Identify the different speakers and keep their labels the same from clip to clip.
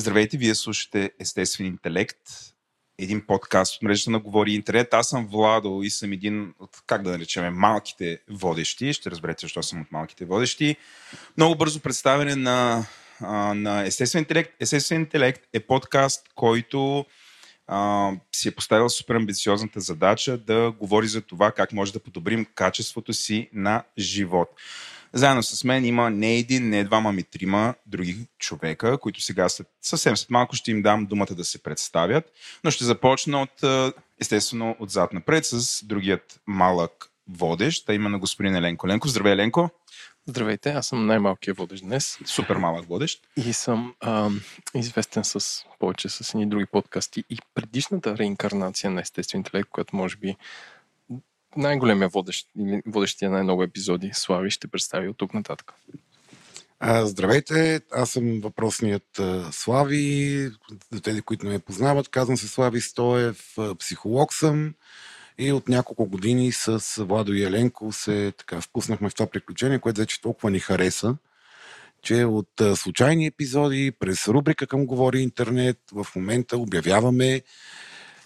Speaker 1: Здравейте, вие слушате Естествен интелект, един подкаст от мрежата на Говори Интернет. Аз съм Владо и съм един от, как да наречем, малките водещи. Ще разберете защо съм от малките водещи. Много бързо представяне на, на Естествен интелект. Естествен интелект е подкаст, който а, си е поставил супер амбициозната задача да говори за това как може да подобрим качеството си на живот. Заедно с мен има не един, не двама, ми трима други човека, които сега след, съвсем след малко ще им дам думата да се представят, но ще започна от, естествено, отзад напред с другият малък водещ, а именно господин Еленко Ленко. Здравей, Еленко!
Speaker 2: Здравейте, аз съм най-малкият водещ днес.
Speaker 1: Супер малък водещ.
Speaker 2: И съм а, известен с повече с едни други подкасти. И предишната реинкарнация на естествен интелект, която може би най-големия водещ, водещия най-много епизоди, Слави, ще представи от тук нататък.
Speaker 3: Здравейте, аз съм въпросният Слави. За тези, които не ме познават, казвам се Слави Стоев, психолог съм и от няколко години с Владо и Еленко се така впуснахме в това приключение, което вече толкова ни хареса, че от случайни епизоди през рубрика към Говори Интернет в момента обявяваме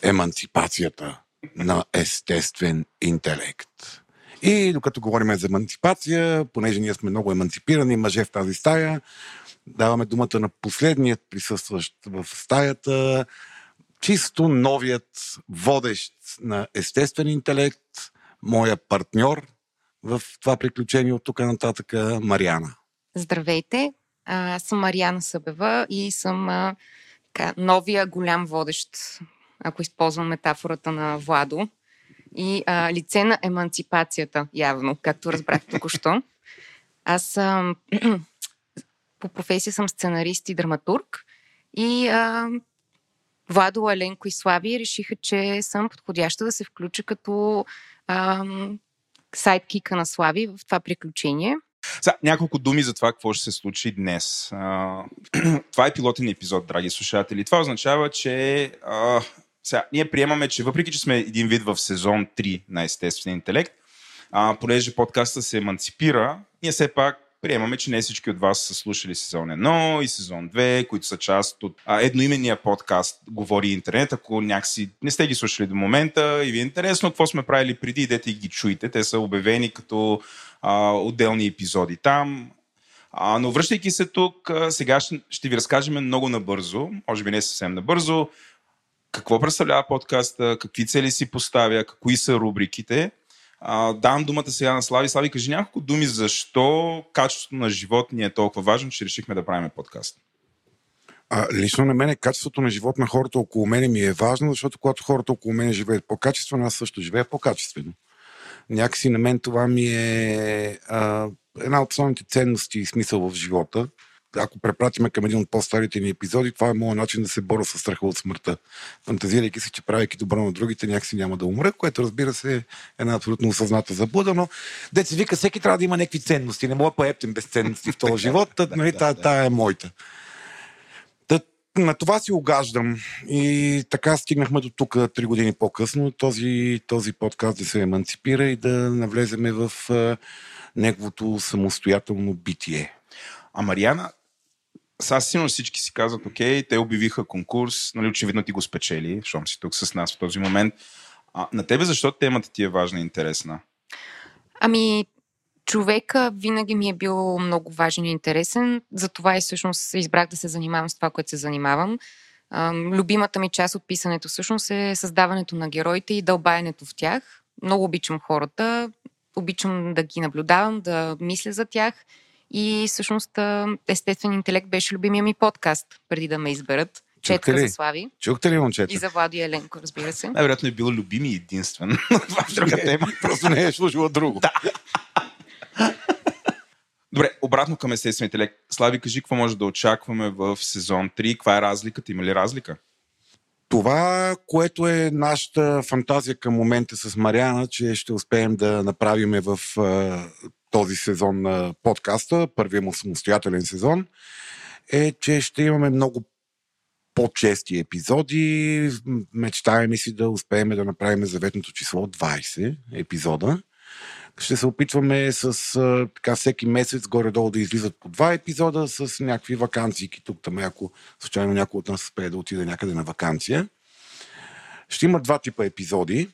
Speaker 3: еманципацията на естествен интелект. И докато говорим за емансипация, понеже ние сме много емансипирани мъже в тази стая, даваме думата на последният присъстващ в стаята, чисто новият водещ на естествен интелект, моя партньор в това приключение от тук нататък, Мариана.
Speaker 4: Здравейте, аз съм Мариана Събева и съм така, новия голям водещ ако използвам метафората на Владо, и а, лице на еманципацията, явно, както разбрах току-що. Аз а, по професия съм сценарист и драматург и а, Владо, Аленко и Слави решиха, че съм подходяща да се включа като а, сайдкика на Слави в това приключение.
Speaker 1: Сега, няколко думи за това какво ще се случи днес. А, това е пилотен епизод, драги слушатели. Това означава, че а, сега, ние приемаме, че въпреки, че сме един вид в сезон 3 на естествен интелект, а, понеже подкаста се еманципира, ние все пак приемаме, че не всички от вас са слушали сезон 1 и сезон 2, които са част от а, едноименния подкаст Говори интернет. Ако някакси не сте ги слушали до момента и ви е интересно какво сме правили преди, идете и ги чуйте. Те са обявени като а, отделни епизоди там. А, но връщайки се тук, а, сега ще, ще ви разкажем много набързо, може би не съвсем набързо, какво представлява подкаста, какви цели си поставя, кои са рубриките. А, давам думата сега на Слави. Слави, кажи няколко думи защо качеството на живот ни е толкова важно, че решихме да правим подкаст.
Speaker 3: А, лично на мен качеството на живот на хората около мен ми е важно, защото когато хората около мен живеят по-качествено, аз също живея по-качествено. Някакси на мен това ми е а, една от основните ценности и смисъл в живота ако препратиме към един от по-старите ни епизоди, това е моят начин да се боря с страха от смъртта. Фантазирайки се, че правейки добро на другите, някакси няма да умра, което разбира се е една абсолютно осъзната заблуда, но деца вика, всеки трябва да има някакви ценности. Не мога да поептем без ценности в този живот. Тът, нали, тая, тая е моята. Тът, на това си огаждам. И така стигнахме до тук три години по-късно. Този, този подкаст да се еманципира и да навлеземе в неговото самостоятелно битие.
Speaker 1: А Мариана, сега сигурно всички си казват, окей, те обявиха конкурс, нали, очевидно ти го спечели, защото си тук с нас в този момент. А, на тебе защо темата ти е важна и интересна?
Speaker 4: Ами, човека винаги ми е бил много важен и интересен, затова и всъщност избрах да се занимавам с това, което се занимавам. любимата ми част от писането всъщност е създаването на героите и дълбаенето в тях. Много обичам хората, обичам да ги наблюдавам, да мисля за тях – и всъщност естествен интелект беше любимия ми подкаст, преди да ме изберат. Четка за Слави.
Speaker 3: Чухте ли, момчета?
Speaker 4: И за Влади Еленко, разбира се.
Speaker 1: Най-вероятно е бил любими единствен. Това е друга тема.
Speaker 3: Просто не е слушала друго.
Speaker 1: Да. Добре, обратно към естествен интелект. Слави, кажи какво може да очакваме в сезон 3. Каква е разликата? Има ли разлика?
Speaker 3: Това, което е нашата фантазия към момента с Мариана, че ще успеем да направим в този сезон на подкаста, първия му самостоятелен сезон, е, че ще имаме много по-чести епизоди. Мечтаем си да успеем да направим заветното число 20 епизода, Ще се опитваме с така всеки месец горе-долу да излизат по два епизода с някакви вакансии. Тук там, ако случайно някой от нас успее да отиде някъде на вакансия. Ще има два типа епизоди,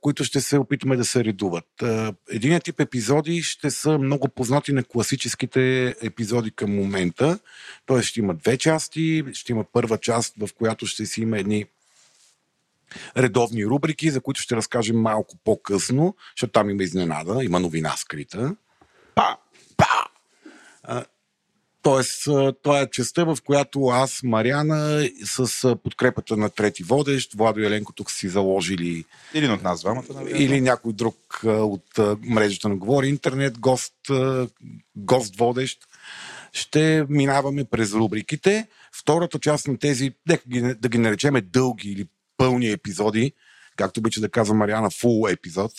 Speaker 3: които ще се опитаме да се редуват. Единият тип епизоди ще са много познати на класическите епизоди към момента. Тоест ще има две части. Ще има първа част, в която ще си има едни редовни рубрики, за които ще разкажем малко по-късно, защото там има изненада, има новина скрита. Па! Па! Тоест, това е частта, в която аз, Мариана, с подкрепата на трети водещ, Владо Еленко тук си заложили
Speaker 1: Един от нас двамата, нали?
Speaker 3: или някой друг от мрежата на Говори Интернет, гост, гост водещ, ще минаваме през рубриките. Втората част на тези, нека ги, да ги наречеме дълги или пълни епизоди, както обича да казва Мариана, фул епизод,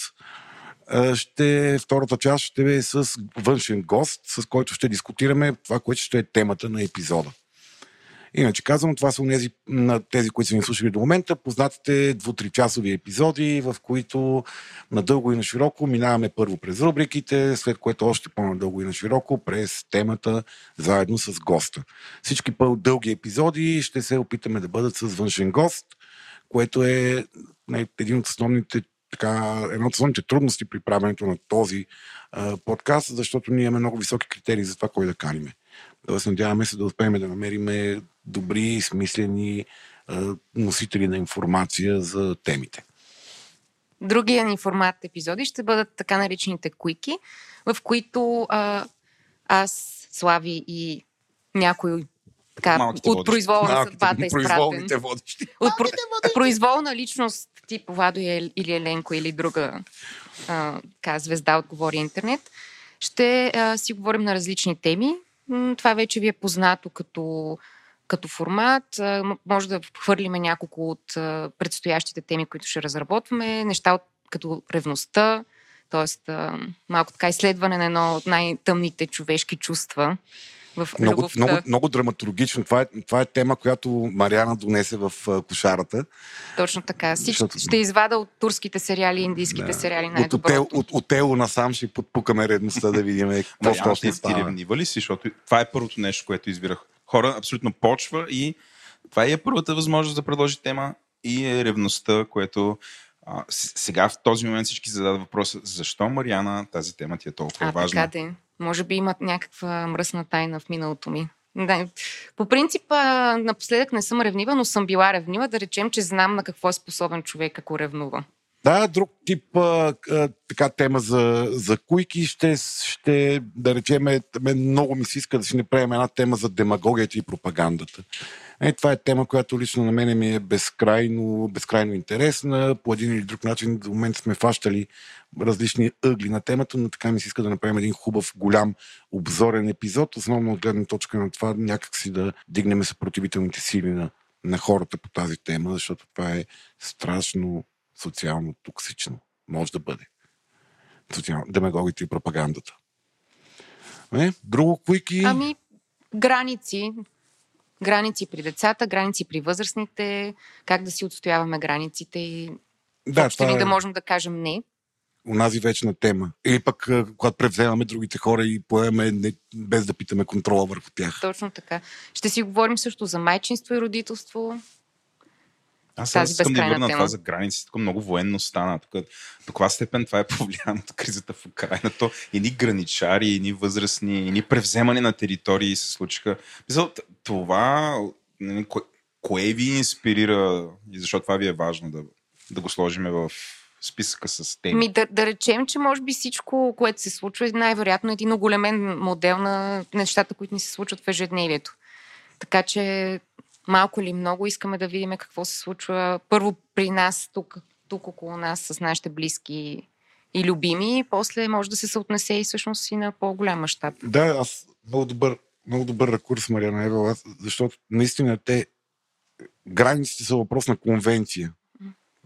Speaker 3: ще, втората част ще е с външен гост, с който ще дискутираме това, което ще е темата на епизода. Иначе казвам, това са тези, на тези, които са ни слушали до момента, познатите дву-три часови епизоди, в които надълго и на широко минаваме първо през рубриките, след което още по-надълго и на широко през темата, заедно с госта. Всички по-дълги епизоди ще се опитаме да бъдат с външен гост, което е един от основните така, една от основните трудности при правенето на този а, подкаст, защото ние имаме много високи критерии за това кой да каниме. Тоест, надяваме се да успеем да намерим добри, смислени а, носители на информация за темите.
Speaker 4: Другия ни формат епизоди ще бъдат така наречените куики, в които а, аз, Слави и някой така,
Speaker 1: Малките
Speaker 4: от
Speaker 1: водещи.
Speaker 4: произвола на съдбата е изпратен.
Speaker 3: произволните водещи.
Speaker 4: От про... произволна личност, тип Владо или Еленко или друга а, така, звезда от Говори Интернет, ще а, си говорим на различни теми. Това вече ви е познато като, като формат. А, може да хвърлиме няколко от а, предстоящите теми, които ще разработваме. Неща от, като ревността, т.е. малко така изследване на едно от най-тъмните човешки чувства в
Speaker 3: Много,
Speaker 4: любовта.
Speaker 3: много, много драматургично. Това е, това е тема, която Мариана донесе в кошарата.
Speaker 4: Точно така. Всички,
Speaker 3: Защото-
Speaker 4: Ще извада от турските сериали, индийските
Speaker 3: Да.
Speaker 4: сериали
Speaker 3: От,
Speaker 4: най-доброто.
Speaker 3: отел, от, от тело насам ще подпукаме редността да видим какво
Speaker 1: Мариана,
Speaker 3: точно
Speaker 1: ти,
Speaker 3: става.
Speaker 1: ревнива ли си? Защото това е първото нещо, което избирах. Хора абсолютно почва и това е първата възможност да предложи тема и е ревността, което а, сега в този момент всички зададат въпроса защо Мариана тази тема ти е толкова
Speaker 4: А,
Speaker 1: важна?
Speaker 4: така де. Може би имат някаква мръсна тайна в миналото ми. Да. По принцип, напоследък не съм ревнива, но съм била ревнива. Да речем, че знам на какво е способен човек, ако ревнува.
Speaker 3: Да, друг тип а, а, така тема за, за куйки ще, ще да речем, мен много ми се иска да си направим една тема за демагогията и пропагандата. Е, това е тема, която лично на мен ми е безкрайно, безкрайно интересна. По един или друг начин до момента сме фащали различни ъгли на темата, но така ми се иска да направим един хубав, голям обзорен епизод, основно от гледна точка на това някакси да дигнем съпротивителните сили на, на хората по тази тема, защото това е страшно социално токсично. Може да бъде. Социално, демагогите и пропагандата. Не? Друго, куйки...
Speaker 4: Ами, граници. Граници при децата, граници при възрастните, как да си отстояваме границите и
Speaker 3: да,
Speaker 4: въобще
Speaker 3: това
Speaker 4: ли
Speaker 3: е
Speaker 4: да можем да кажем не.
Speaker 3: унази вечна тема. Или пък, когато превземаме другите хора и поемаме не, без да питаме контрола върху тях.
Speaker 4: Точно така. Ще си говорим също за майчинство и родителство.
Speaker 1: Аз
Speaker 4: тази
Speaker 1: искам да върна
Speaker 4: тема.
Speaker 1: това за границите. Тук много военно стана. Тук, до каква степен това е повлияно от кризата в Украина. То едни граничари, едни възрастни, едни превземане на територии се случиха. Мисъл, това, нали, кое, кое ви инспирира и защо това ви е важно да, да го сложим в списъка с теми?
Speaker 4: Ми да, да речем, че може би всичко, което се случва, е най-вероятно един оголемен модел на нещата, които ни се случват в ежедневието. Така че малко или много искаме да видим какво се случва първо при нас, тук, тук около нас, с нашите близки и любими, и после може да се съотнесе и всъщност и на по-голям мащаб.
Speaker 3: Да, аз много добър, много добър ракурс, Мариана Евела, защото наистина те границите са въпрос на конвенция.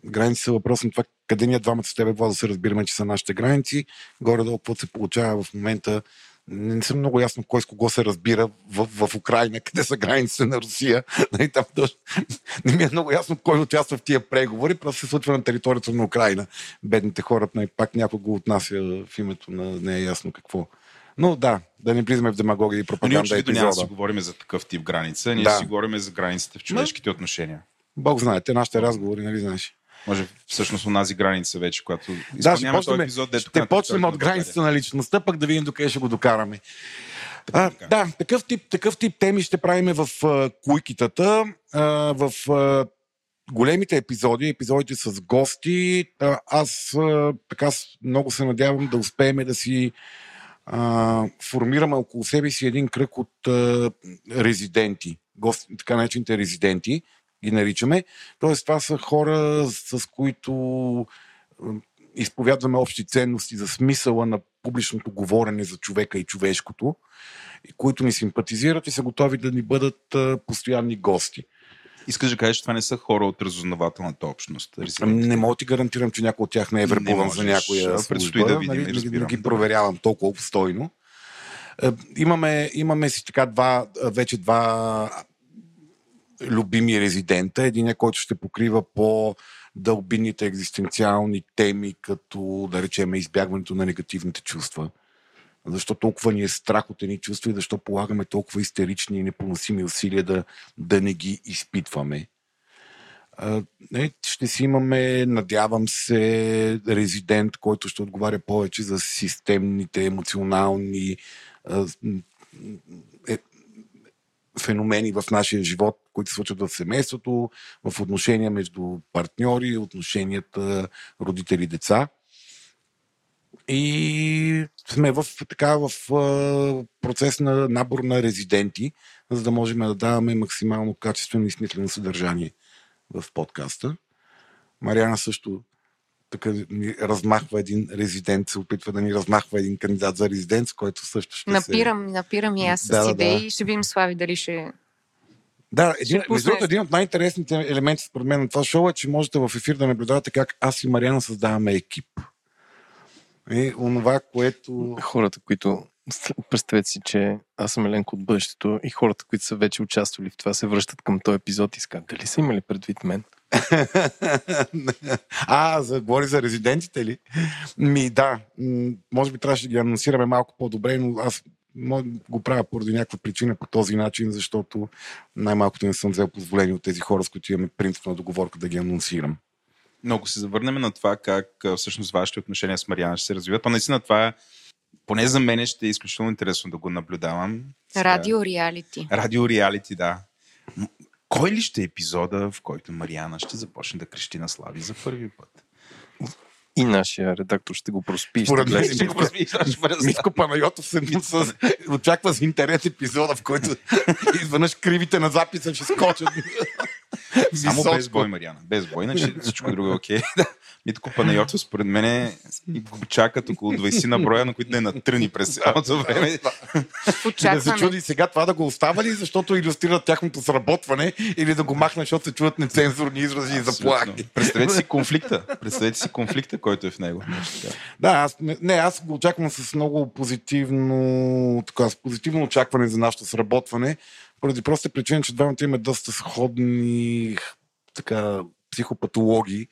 Speaker 3: Границите са въпрос на това къде ние двамата с тебе, Влад, да се разбираме, че са нашите граници. Горе-долу, какво се получава в момента не съм много ясно кой с кого се разбира в, в Украина, къде са границите на Русия. Нали, там, не ми е много ясно кой участва в тия преговори, просто се случва на територията на Украина. Бедните хора, нали, пак някой го отнася в името на не е ясно какво. Но да, да не влизаме в демагогия и пропаганда.
Speaker 1: Ние очевидно няма да си говорим за такъв тип граница, ние да. си говорим за границите в човешките Но... отношения.
Speaker 3: Бог знае, те нашите разговори, нали знаеш.
Speaker 1: Може всъщност онази граница вече, която
Speaker 3: да, ще почнем, епизод, дето ще почнем от границата на личността, пък да видим докъде ще го докараме. А, да, такъв тип, такъв тип теми ще правим в uh, куйкитата, uh, в uh, големите епизоди, епизодите с гости. Uh, аз uh, така много се надявам да успеем да си uh, формираме около себе си един кръг от uh, резиденти, гости, така наречените резиденти, ги наричаме. Тоест, това са хора, с които изповядваме общи ценности за смисъла на публичното говорене за човека и човешкото, които ни симпатизират и са готови да ни бъдат постоянни гости.
Speaker 1: Искаш да кажеш, че това не са хора от разузнавателната общност?
Speaker 3: Не мога ти гарантирам, че някой от тях не е вербуван за някоя служба. Да, видим, нали, да ги проверявам толкова обстойно. Имаме, имаме си така два, вече два любими резидента. Един е, който ще покрива по дълбинните екзистенциални теми, като, да речем, избягването на негативните чувства. Защо толкова ни е страх от едни чувства и защо полагаме толкова истерични и непоносими усилия да, да не ги изпитваме. Е, ще си имаме, надявам се, резидент, който ще отговаря повече за системните, емоционални е, феномени в нашия живот, които се случват в семейството, в отношения между партньори, отношенията родители-деца. И сме в, така, в процес на набор на резиденти, за да можем да даваме максимално качествено и смислено съдържание в подкаста. Мариана също така ни размахва един резидент, се опитва да ни размахва един кандидат за резидент, който също ще
Speaker 4: напирам, се... Напирам и аз с да, идеи да. и ще видим Слави дали ще
Speaker 3: да, един, между другото, един от най-интересните елементи според мен на това шоу е, че можете в ефир да наблюдавате как аз и Мариана създаваме екип. И онова, което...
Speaker 2: Хората, които... Представете си, че аз съм Еленко от бъдещето и хората, които са вече участвали в това, се връщат към този епизод и искат, дали са имали предвид мен?
Speaker 3: А, за, говори за резидентите ли? Ми да, може би трябваше да ги анонсираме малко по-добре, но аз го правя поради някаква причина по този начин, защото най-малкото не съм взел позволение от тези хора, с които имаме принципна договорка да ги анонсирам.
Speaker 1: Но ако се завърнем на това как всъщност вашите отношения с Мариана ще се развиват, то наистина това е поне за мен ще е изключително интересно да го наблюдавам.
Speaker 4: Радио реалити.
Speaker 1: Радио реалити, да. Кой ли ще е епизода, в който Мариана ще започне да крещи на Слави за първи път?
Speaker 2: И нашия редактор ще го проспи.
Speaker 3: Според мен ще го проспи. Митко Панайотов се с... очаква с интерес епизода, в който изведнъж кривите на записа ще скочат.
Speaker 1: Само без бой, Мариана. Без бой, иначе всичко друго е окей. Митко Панайотов, според мен, го чакат около 20 на броя, на които не натръни през цялото време.
Speaker 3: да се чуди сега това да го остава ли, защото иллюстрират тяхното сработване или да го махне, защото се чуват нецензурни изрази и заплахи.
Speaker 1: Представете си конфликта. Представете си конфликта, който е в него.
Speaker 3: Да, аз, не, аз го очаквам с много позитивно, така, с позитивно очакване за нашето сработване, поради проста причина, че двамата имаме доста сходни така, психопатологии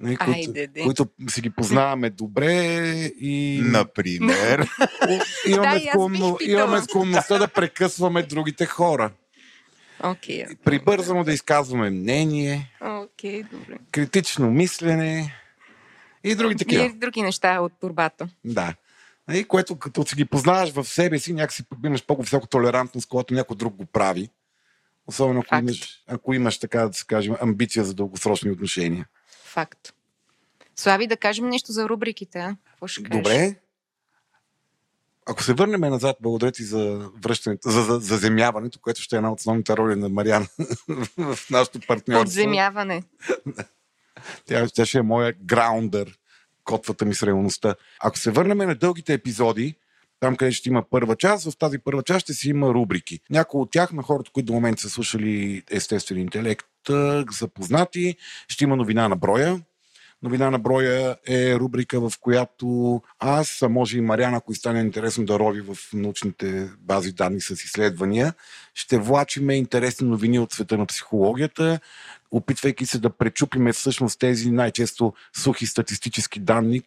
Speaker 3: нали, които, които си ги познаваме добре и...
Speaker 1: Например?
Speaker 3: имаме, да, склонно, имаме склонността да прекъсваме другите хора.
Speaker 4: Okay, okay.
Speaker 3: Прибързано да изказваме мнение,
Speaker 4: okay, добре.
Speaker 3: критично мислене и други такива. И
Speaker 4: други неща от турбата.
Speaker 3: Да. И което като си ги познаваш в себе си, някакси имаш по-висока толерантност, когато някой друг го прави. Особено ако имаш, ако имаш, така да се кажем, амбиция за дългосрочни отношения.
Speaker 4: Факт. Слави, да кажем нещо за рубриките. А?
Speaker 3: Добре. Ако се върнем назад, благодаря ти за връщането, за, за, за земяването, което ще е една от основните роли на Мариан в нашото партньорство.
Speaker 4: Подземяване.
Speaker 3: тя, тя ще е моя граундър, котвата ми с реалността. Ако се върнем на дългите епизоди, там къде ще има първа част, в тази първа част ще си има рубрики. Някои от тях на хората, които до момента са слушали естествен интелект, запознати. Ще има новина на броя. Новина на броя е рубрика, в която аз, а може и Мариана, ако стане интересно да рови в научните бази данни с изследвания, ще влачиме интересни новини от света на психологията, опитвайки се да пречупиме всъщност тези най-често сухи статистически данни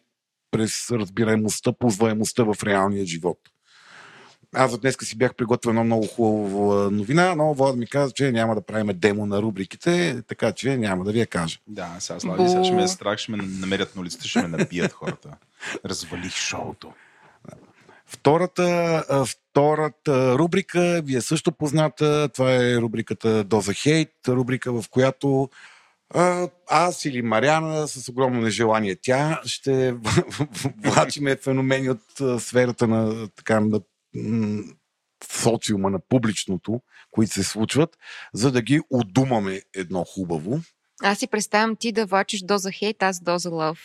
Speaker 3: през разбираемостта, позваемостта в реалния живот. Аз за днес си бях приготвил една много хубава новина, но Влад ми каза, че няма да правим демо на рубриките, така че няма да ви я кажа.
Speaker 1: Да, сега Слави, сега ще ме е страх, ще ме намерят на улицата, ще ме набият хората. Развалих шоуто.
Speaker 3: Втората, втората рубрика ви е също позната. Това е рубриката Доза Хейт, рубрика в която аз или Мариана с огромно нежелание тя ще влачиме феномени от сферата на, така, на социума, на публичното, които се случват, за да ги удумаме едно хубаво.
Speaker 4: Аз си представям ти да влачиш доза хейт, аз доза лъв.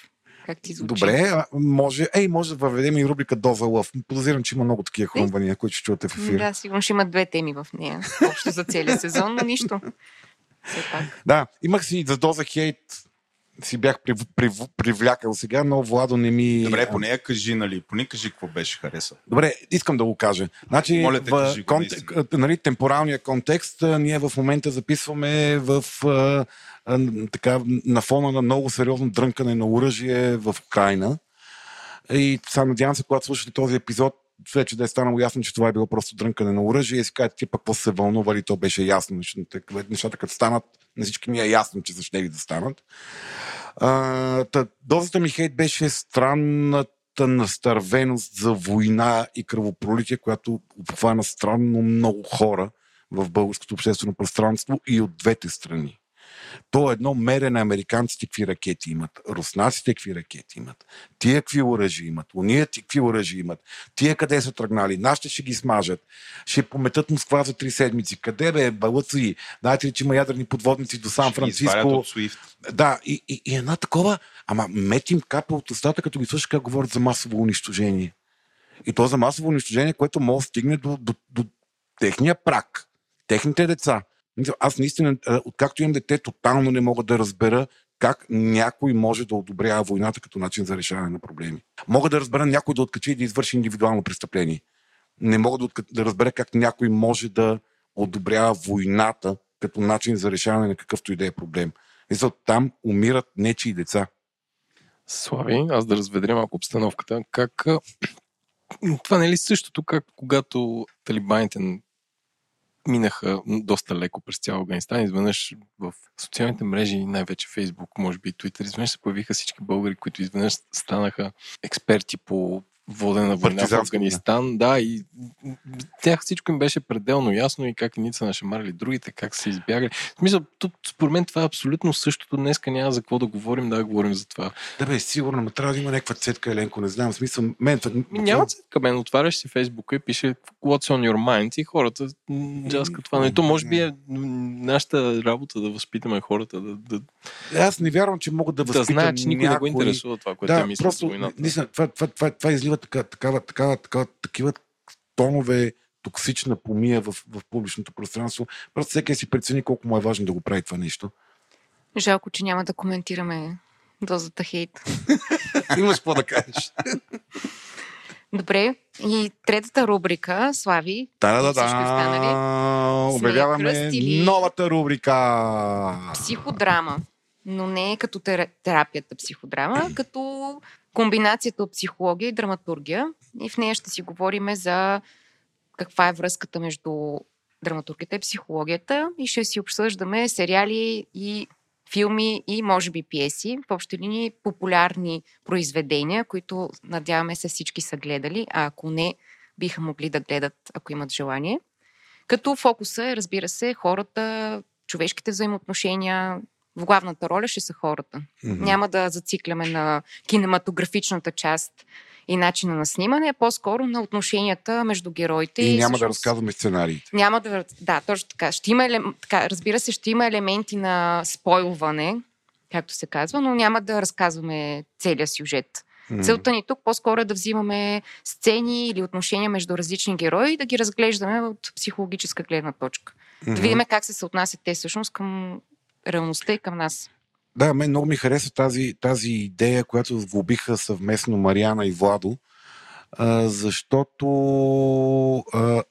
Speaker 4: Как ти звучи?
Speaker 3: Добре, може, ей, може да въведем и рубрика Доза Лъв. Подозирам, че има много такива хрумвания, които ще чувате в ефир.
Speaker 4: Да, сигурно ще има две теми в нея. Общо за целия сезон, но нищо.
Speaker 3: Да, имах си за Доза Хейт си бях прив, прив, привлякал сега, но Владо не ми...
Speaker 1: Добре, поне я кажи, нали? Поне кажи какво беше хареса.
Speaker 3: Добре, искам да го кажа. Значи,
Speaker 1: Моля те,
Speaker 3: в
Speaker 1: кажи го,
Speaker 3: конте, нали, темпоралния контекст, ние в момента записваме в а, а, така, на фона на много сериозно дрънкане на оръжие в Украина. И сега надявам се, когато слушате този епизод, вече да е станало ясно, че това е било просто дрънкане на оръжие и си кажете, ти пък какво се вълнували, то беше ясно. Нещата като станат, на всички ми е ясно, че защо да станат. А, та, дозата ми хейт беше странната настървеност за война и кръвопролитие, която обхвана странно много хора в българското обществено пространство и от двете страни. То е едно мерене американците какви ракети имат, руснаците какви ракети имат, тия какви оръжия имат, уния ти какви оръжия имат, тия къде са тръгнали, нашите ще ги смажат, ще пометат Москва за три седмици. Къде бе, балъци? Знаете ли, че има ядрени подводници до Сан Франциско? Да, и, и, и една такова, ама метим капа от устата, като ги слушаш как говорят за масово унищожение. И то за масово унищожение, което може да стигне до, до, до техния прак, техните деца. Аз наистина, откакто имам дете, тотално не мога да разбера как някой може да одобрява войната като начин за решаване на проблеми. Мога да разбера някой да откачи и да извърши индивидуално престъпление. Не мога да, да разбера как някой може да одобрява войната като начин за решаване на какъвто и да е проблем. И за там умират нечи деца.
Speaker 2: Слави, аз да разведря малко обстановката. Как това не е ли същото, как когато талибаните минаха доста леко през цял Афганистан. Изведнъж в социалните мрежи, най-вече Фейсбук, може би и Twitter, изведнъж се появиха всички българи, които изведнъж станаха експерти по водена война в Афганистан. Да, и тях всичко им беше пределно ясно и как ни са нашамарили другите, как се избягали. В смисъл, тук, според мен това е абсолютно същото. Днеска няма за какво да говорим, да говорим за това.
Speaker 3: Да бе, сигурно, но трябва да има някаква цетка, Еленко, не знам. В смисъл, мен...
Speaker 2: Ми, няма цетка, мен. Отваряш си Фейсбука и пише What's on your mind и хората джаска това. Но и то може би е нашата работа да възпитаме хората. Да, да...
Speaker 3: Аз не вярвам, че могат да възпитам
Speaker 2: Да знаят, че никой
Speaker 3: някой...
Speaker 2: не го интересува това, което
Speaker 3: да,
Speaker 2: те мислят
Speaker 3: просто,
Speaker 2: за войната.
Speaker 3: Наистина, това, това, това, това излива така, такава, такава, такава, такива тонове токсична помия в, в публичното пространство. Просто всеки си прецени колко му е важно да го прави това нещо.
Speaker 4: Жалко, че няма да коментираме дозата хейт.
Speaker 3: Имаш какво да кажеш.
Speaker 4: Добре. И третата рубрика, Слави.
Speaker 3: Да, да,
Speaker 4: всички останали
Speaker 3: да. Обявяваме новата рубрика.
Speaker 4: Психодрама. Но не е като тера- терапията психодрама, като комбинацията от психология и драматургия. И в нея ще си говорим за каква е връзката между драматургията и психологията и ще си обсъждаме сериали и филми и може би пиеси, в общи линии популярни произведения, които надяваме се всички са гледали, а ако не, биха могли да гледат, ако имат желание. Като фокуса е, разбира се, хората, човешките взаимоотношения, в главната роля ще са хората.
Speaker 3: Мгм.
Speaker 4: Няма да зациклям на кинематографичната част и начина на снимане, а по-скоро на отношенията между героите.
Speaker 3: И няма да
Speaker 4: всъщност
Speaker 3: разказваме сценариите.
Speaker 4: Няма да. Да, точно така. Ще има, елем- така. Разбира се, ще има елементи на спойлване, както се казва, но няма да разказваме целия сюжет.
Speaker 3: М.
Speaker 4: Целта ни тук по-скоро е да взимаме сцени или отношения между различни герои и да ги разглеждаме от психологическа гледна точка. Да
Speaker 3: Мгм.
Speaker 4: видим как се съотнасят те всъщност към реалността и към нас.
Speaker 3: Да, мен много ми хареса тази, тази идея, която сглобиха съвместно Мариана и Владо, а, защото а,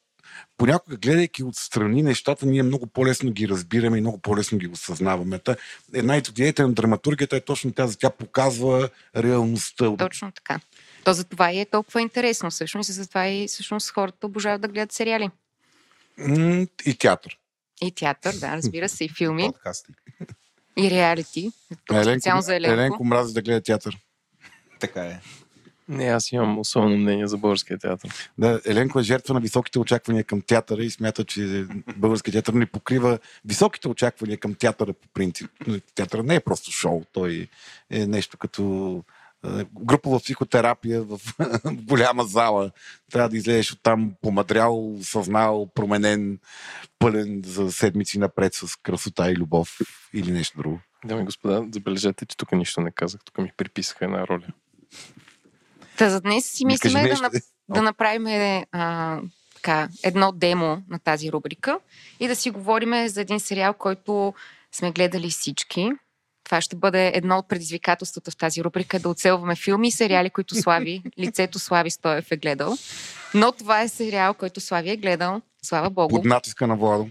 Speaker 3: понякога, гледайки отстрани нещата, ние много по-лесно ги разбираме и много по-лесно ги осъзнаваме. Та, една от идеите на драматургията е точно тази. Тя показва реалността.
Speaker 4: Точно така. То за това и е толкова интересно всъщност и затова и всъщност хората обожават да гледат сериали.
Speaker 3: И театър.
Speaker 4: И театър, да, разбира се, и филми,
Speaker 1: Подкасти.
Speaker 4: и реалити. Специално за Еленко.
Speaker 3: Еленко мрази да гледа театър.
Speaker 1: Така е.
Speaker 2: Не, аз имам особено мнение за българския театър.
Speaker 3: Да, Еленко е жертва на високите очаквания към театъра и смята, че българския театър не покрива високите очаквания към театъра по принцип. Театъра не е просто шоу, той е нещо като групова психотерапия в голяма зала. Трябва да излезеш оттам помадрял, съзнал, променен, пълен за седмици напред с красота и любов или нещо друго.
Speaker 2: Дами и господа, забележете, че тук нищо не казах. Тук ми приписаха една роля.
Speaker 4: Та за днес си мислиме да,
Speaker 3: де.
Speaker 4: да направим а, така, едно демо на тази рубрика и да си говорим за един сериал, който сме гледали всички. Това ще бъде едно от предизвикателствата в тази рубрика да оцелваме филми и сериали, които Слави, лицето Слави Стоев е гледал. Но това е сериал, който Слави е гледал. Слава Богу.
Speaker 3: Под натиска на Владо.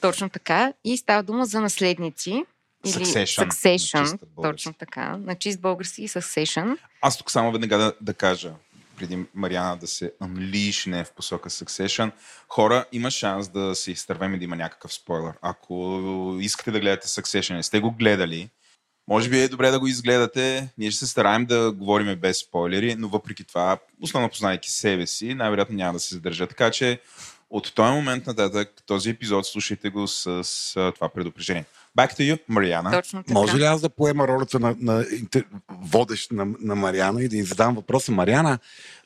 Speaker 4: Точно така. И става дума за наследници. Или
Speaker 1: Succession,
Speaker 4: Succession. точно така. На чист български Succession.
Speaker 1: Аз тук само веднага да, да кажа, преди Мариана да се unleash в посока Succession, хора, има шанс да се изтървем и да има някакъв спойлер. Ако искате да гледате Succession, не сте го гледали, може би е добре да го изгледате. Ние ще се стараем да говорим без спойлери, но въпреки това, основно познайки себе си, най-вероятно няма да се задържа. Така че от този момент нататък, този епизод, слушайте го с, с това предупреждение. Back to you, Мариана.
Speaker 4: Точно така.
Speaker 3: Може ли аз да поема ролята на, на водещ на, на Мариана и да й задам въпроса? Мариана,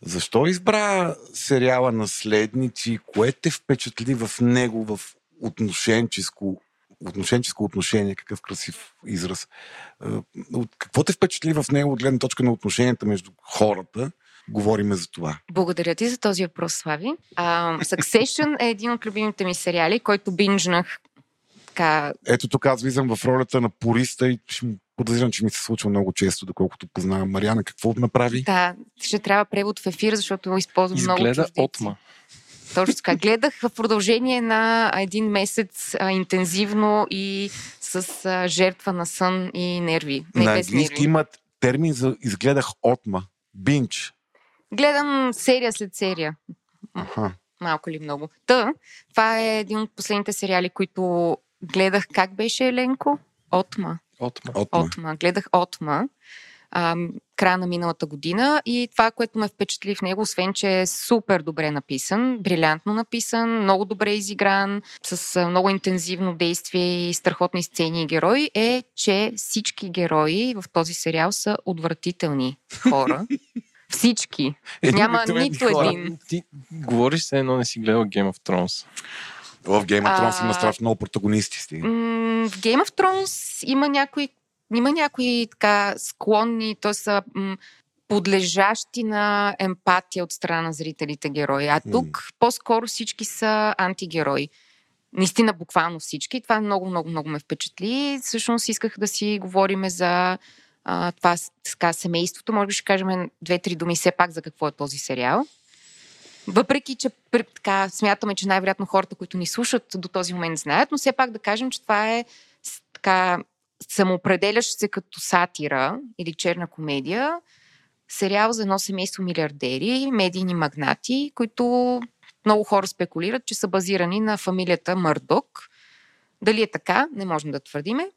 Speaker 3: защо избра сериала Наследници? Кое те впечатли в него в отношенческо, отношенческо отношение? Какъв красив израз. Е, от- Какво те впечатли в него от гледна точка на отношенията между хората? Говориме за това.
Speaker 4: Благодаря ти за този въпрос, Слави. А, Succession е един от любимите ми сериали, който бинжнах така,
Speaker 3: Ето тук аз влизам в ролята на пориста и подозирам, че ми се случва много често, доколкото познавам Мариана. Какво направи?
Speaker 4: да, ще трябва превод в ефир, защото използвам много
Speaker 2: Изгледа отма.
Speaker 4: Точно така. Гледах в продължение на един месец а, интензивно и с а, жертва на сън и нерви. Не
Speaker 3: на английски имат термин за изгледах отма. Бинч.
Speaker 4: Гледам серия след серия.
Speaker 3: Аха.
Speaker 4: Малко или много. Та, това е един от последните сериали, които гледах. Как беше Еленко? Отма.
Speaker 2: Отма.
Speaker 3: Отма.
Speaker 4: Отма. Гледах Отма. Края на миналата година и това, което ме впечатли в него, освен, че е супер добре написан, брилянтно написан, много добре изигран, с много интензивно действие и страхотни сцени и герои, е, че всички герои в този сериал са отвратителни хора. Всички. Няма нито един.
Speaker 2: Ти говориш се едно не си гледал Game of Thrones.
Speaker 3: В Game of Thrones
Speaker 4: А,
Speaker 3: има страшно много протагонисти.
Speaker 4: М, В Game of Thrones има някои, има някои така склонни, т.е. са м, подлежащи на емпатия от страна на зрителите герои. А тук
Speaker 3: М.
Speaker 4: по-скоро всички са антигерои. Наистина, буквално всички. Това много, много, много ме впечатли. Всъщност исках да си говориме за а, това така, семейството. Може би ще кажем две-три думи все пак за какво е този сериал. Въпреки, че така, смятаме, че най-вероятно хората, които ни слушат до този момент знаят, но все пак да кажем, че това е така самоопределящ се като сатира или черна комедия, сериал за едно семейство милиардери, медийни магнати, които много хора спекулират, че са базирани на фамилията Мърдок. Дали е така, не можем да твърдиме.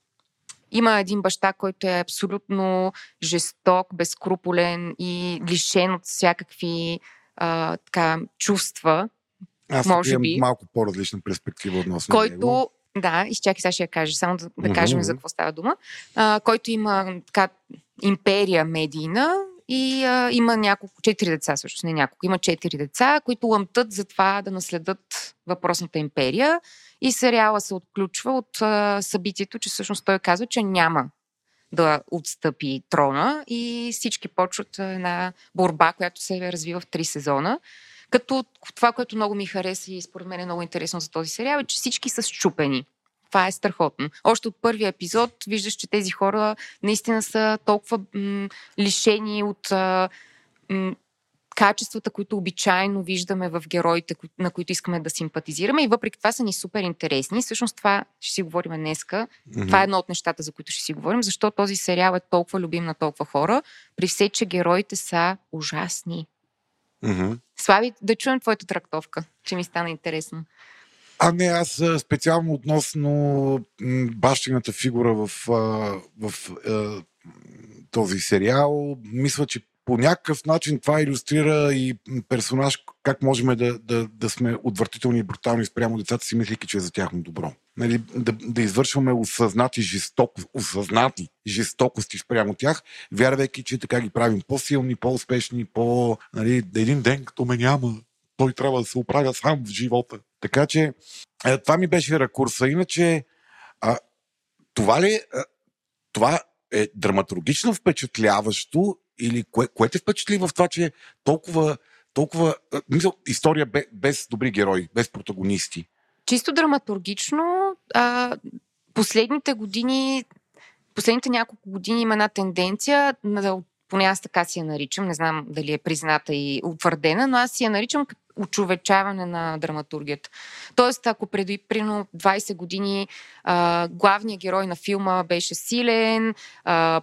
Speaker 4: Има един баща, който е абсолютно жесток, безкруполен и лишен от всякакви а, така, чувства,
Speaker 3: Аз
Speaker 4: може би.
Speaker 3: малко по-различна перспектива относно него.
Speaker 4: който, да, изчакай сега ще я кажа, само да, да
Speaker 3: Мгм,
Speaker 4: кажем за какво става дума, а, който има така империя медийна и а, има няколко, четири деца всъщност, не няколко, има четири деца, които лъмтат за това да наследат въпросната империя и сериала се отключва от а, събитието, че всъщност той казва, че няма да отстъпи трона и всички почват една борба, която се развива в три сезона. Като това, което много ми хареса и според мен е много интересно за този сериал, е, че всички са щупени. това е страхотно. Още от първия епизод виждаш, че тези хора наистина са толкова м- лишени от м- качествата, които обичайно виждаме в героите, на които искаме да симпатизираме и въпреки това са ни супер интересни. Всъщност това ще си говорим днеска. Mm-hmm. Това е едно от нещата, за които ще си говорим. Защо този сериал е толкова любим на толкова хора, при все, че героите са ужасни.
Speaker 3: Mm-hmm.
Speaker 4: Слави, да чуем твоята трактовка, че ми стана интересно.
Speaker 3: А не, аз специално относно бащината фигура в, в, в този сериал, мисля, че по някакъв начин това иллюстрира и персонаж, как можем да, да, да сме отвратителни и брутални спрямо децата си, мислики, че е за тяхно добро. Нали, да, да извършваме осъзнати, жесток, осъзнати жестокости спрямо тях, вярвайки, че така ги правим по-силни, по-успешни, по... Нали, един ден, като ме няма, той трябва да се оправя сам в живота. Така че е, това ми беше ракурса. Иначе а, това ли... А, това е драматургично впечатляващо или кое, кое те впечатли в това, че толкова, толкова мисъл, история без, без добри герои, без протагонисти?
Speaker 4: Чисто драматургично, а, последните години, последните няколко години има една тенденция на поне аз така си я наричам, не знам дали е призната и утвърдена, но аз си я наричам очовечаване на драматургията. Тоест, ако преди прино 20 години а, главният герой на филма беше силен, а,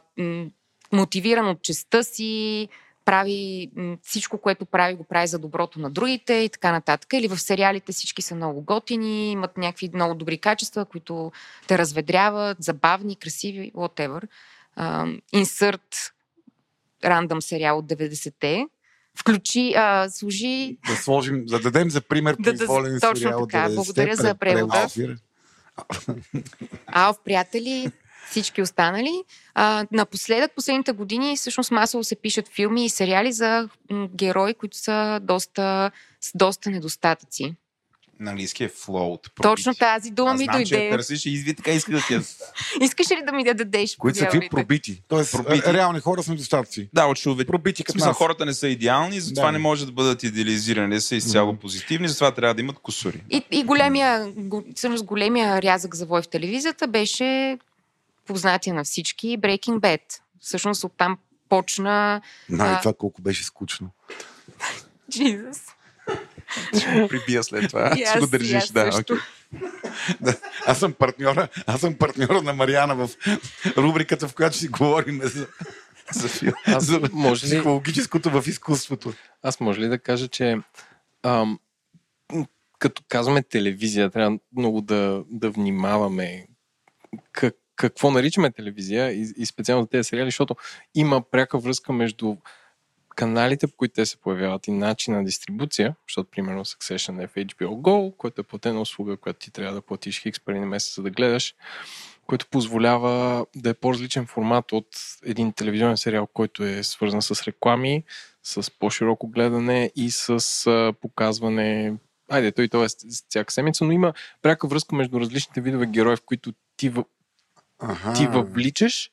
Speaker 4: мотивиран от честа си, прави всичко, което прави, го прави за доброто на другите и така нататък. Или в сериалите всички са много готини, имат някакви много добри качества, които те разведряват, забавни, красиви, whatever. Uh, insert рандъм сериал от 90-те. Включи, а, служи...
Speaker 3: Да сложим, да дадем за пример
Speaker 4: да, да, точно сериал така. Благодаря за превода. Алф, приятели, всички останали. А, напоследък, последните години, всъщност масово се пишат филми и сериали за герои, които са доста, с доста недостатъци.
Speaker 1: На английски е float.
Speaker 4: Точно тази дума
Speaker 1: Аз
Speaker 4: ми
Speaker 1: знам,
Speaker 4: дойде.
Speaker 1: Че търсиш и изви така иска да ти
Speaker 4: Искаш ли да ми да дадеш?
Speaker 3: Които са ви пробити. Тоест, пробити. реални хора с недостатъци.
Speaker 1: Да, очевидно.
Speaker 3: Пробити като
Speaker 1: смисъл, хората не са идеални, затова
Speaker 3: Да.
Speaker 1: не може да бъдат идеализирани, не са изцяло
Speaker 3: Мгм.
Speaker 1: позитивни, затова трябва да имат косури.
Speaker 4: И, и големия, го- всъщност големия рязък за вой в телевизията беше познатия на всички Breaking Bad. Всъщност оттам почна
Speaker 3: Най,
Speaker 4: А.
Speaker 3: това колко беше скучно.
Speaker 4: Jesus.
Speaker 1: Прибия след това. Ще
Speaker 4: аз-
Speaker 1: го
Speaker 4: и
Speaker 1: държиш,
Speaker 4: аз
Speaker 1: да.
Speaker 4: също.
Speaker 1: окей.
Speaker 3: Аз съм партньора, аз съм партньора на Мариана в рубриката, в която си говорим за,
Speaker 1: За филм.
Speaker 2: Аз
Speaker 3: за
Speaker 2: може ли,
Speaker 3: психологическото в изкуството.
Speaker 2: аз може ли да кажа, че ам, като казваме телевизия, трябва много да, да внимаваме как, какво наричаме телевизия и, и специално тези сериали, защото има пряка връзка между каналите, по които те се появяват и начин на дистрибуция, защото примерно Succession е в HBO Go, което е платена услуга, която ти трябва да платиш хикс пари на месец, за да гледаш, което позволява да е по-различен формат от един телевизионен сериал, който е свързан с реклами, с по-широко гледане и с показване. Айде, той това е всяка седмица, но има пряка връзка между различните видове герои, в които ти,
Speaker 3: Аха.
Speaker 2: ти въвличаш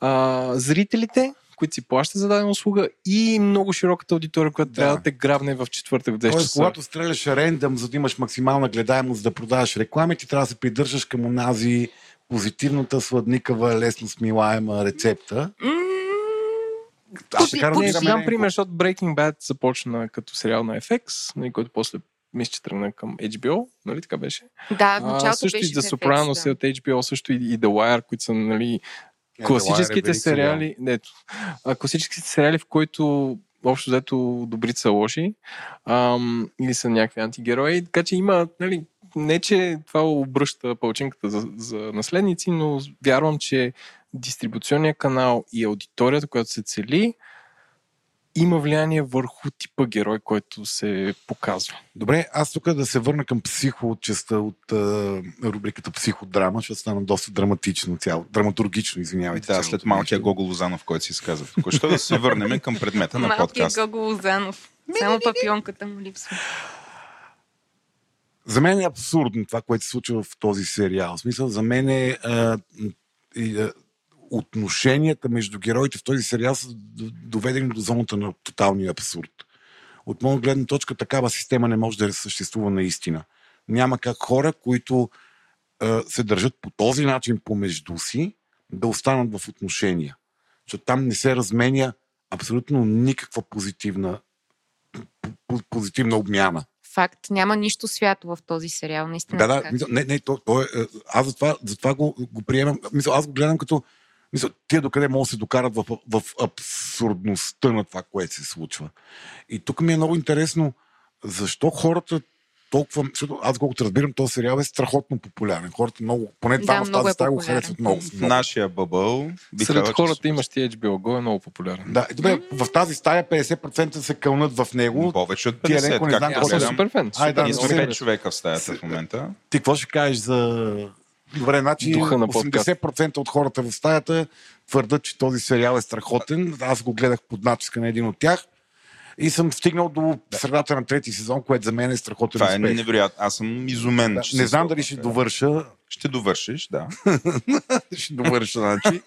Speaker 2: а, зрителите, които си плащат за дадена услуга и много широката аудитория, която
Speaker 3: Да.
Speaker 2: трябва да те грабне в четвъртък в 10
Speaker 3: Тоест,
Speaker 2: часа.
Speaker 3: когато стреляш рендъм, за да имаш максимална гледаемост да продаваш реклами, ти трябва да се придържаш към онази позитивната, сладникава, лесно смилаема рецепта. Аз
Speaker 4: Ще-
Speaker 2: дам
Speaker 3: Еленко.
Speaker 2: пример, защото Breaking Bad започна като сериал на FX, нали, който после мисля, че тръгна към HBO, нали така беше?
Speaker 4: Да, в
Speaker 2: А,
Speaker 4: началото
Speaker 2: също
Speaker 4: беше
Speaker 2: и The Sopranos
Speaker 4: да.
Speaker 2: е от HBO, също и, и The Wire, които са нали,
Speaker 3: Е,
Speaker 2: класическите
Speaker 3: велик
Speaker 2: сериали, не, а, класическите сериали, в които общо взето добрите са лоши ам, или са някакви антигерои, така че има, нали, не че това обръща пълчинката за, за наследници, но вярвам, че дистрибуционния канал и аудиторията, която се цели, има влияние върху типа герой, който се показва.
Speaker 3: Добре, аз тук да се върна към психо от частта от а, рубриката психодрама, защото стана доста драматично цяло. Драматургично, извинявайте.
Speaker 1: Да, след малкия. Гого Лозанов, който си изказа. Тук ще да се върнем към предмета на
Speaker 4: Малкият
Speaker 1: подкаста.
Speaker 4: Гого Лозанов. Само папионката му липсва.
Speaker 3: За мен е абсурдно това, което се случва в този сериал. В смисъл, за мен е а, и, а, отношенията между героите в този сериал са доведени до зоната на тоталния абсурд. От моя гледна точка такава система не може да съществува наистина. Няма как хора, които а, се държат по този начин помежду си, да останат в отношения. Защото там не се разменя абсолютно никаква позитивна, по- позитивна обмяна.
Speaker 4: Факт, няма нищо свято в този сериал, наистина.
Speaker 3: Да, да, мисъл, не, не, то, то е, е, аз затова, затова го, го приемам. Мисъл, аз го гледам като. Мисъл, тия докъде могат да се докарат в, в абсурдността на това, което се случва. И тук ми е много интересно, защо хората толкова. Защото аз колкото разбирам, този сериал е страхотно популярен. Хората много, поне
Speaker 4: Да,
Speaker 3: двама в тази
Speaker 4: е
Speaker 3: стая го харесват много.
Speaker 1: В нашия бъбъл
Speaker 2: Сред
Speaker 1: че
Speaker 2: хората
Speaker 1: са-
Speaker 2: имащи HBO Go е много популярен.
Speaker 3: Да, и добре, в тази стая 50% се кълнат в него.
Speaker 1: повече от
Speaker 3: Тия
Speaker 1: 50.
Speaker 3: леко не
Speaker 1: Как
Speaker 3: знам
Speaker 1: да
Speaker 2: Аз съм
Speaker 3: колко
Speaker 1: гледам?
Speaker 2: супер фен.
Speaker 3: Ай, да,
Speaker 1: Ние
Speaker 3: но
Speaker 1: сме
Speaker 3: се-
Speaker 1: 5 човека в стаята в момента.
Speaker 3: Ти какво ще кажеш за... Добре, значи
Speaker 2: Духа на подкаста.
Speaker 3: 80% от хората в стаята твърдат, че този сериал е страхотен. Аз го гледах под натиска на един от тях. И съм стигнал до средата на трети сезон, което за мен е страхотен
Speaker 1: Това е
Speaker 3: успех.
Speaker 1: невероятно. Аз съм изумен.
Speaker 3: Да,
Speaker 1: че
Speaker 3: не знам дали ще довърша.
Speaker 1: Ще довършиш, да.
Speaker 3: ще довърша, значи.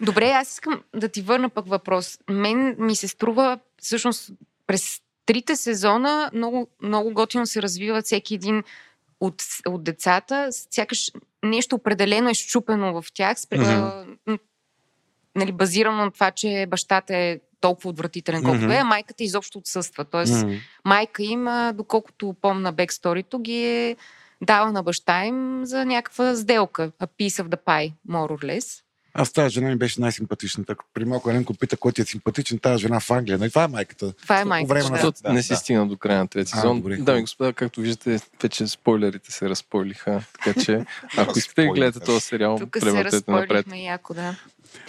Speaker 4: Добре, аз искам да ти върна пък въпрос. Мен ми се струва, всъщност, през трите сезона много, много готино се развива всеки един от, от децата. Сякаш нещо определено е щупено в тях, спре, м, нали, базирано на това, че бащата е толкова отвратителен, колкото
Speaker 3: Мгм.
Speaker 4: е, а майката изобщо отсъства. Тоест,
Speaker 3: М.
Speaker 4: майка им, а, доколкото помна бексторито, ги е дала на баща им за някаква сделка. A piece of the pie, more or less.
Speaker 3: Аз тази жена ми беше най-симпатичната. При малко Еленко пита, кой ти е симпатичен, тази жена в Англия. Нали, това е майката.
Speaker 4: Това е майката.
Speaker 3: време на
Speaker 4: да.
Speaker 2: Не си
Speaker 1: да.
Speaker 2: стигна до края на трети
Speaker 3: А,
Speaker 2: сезон.
Speaker 3: добре,
Speaker 2: Дами и господа, както виждате, вече спойлерите се разпойлиха. Така че, ако искате да гледате този сериал,
Speaker 4: Тук се
Speaker 2: премъртете напред.
Speaker 4: яко, да.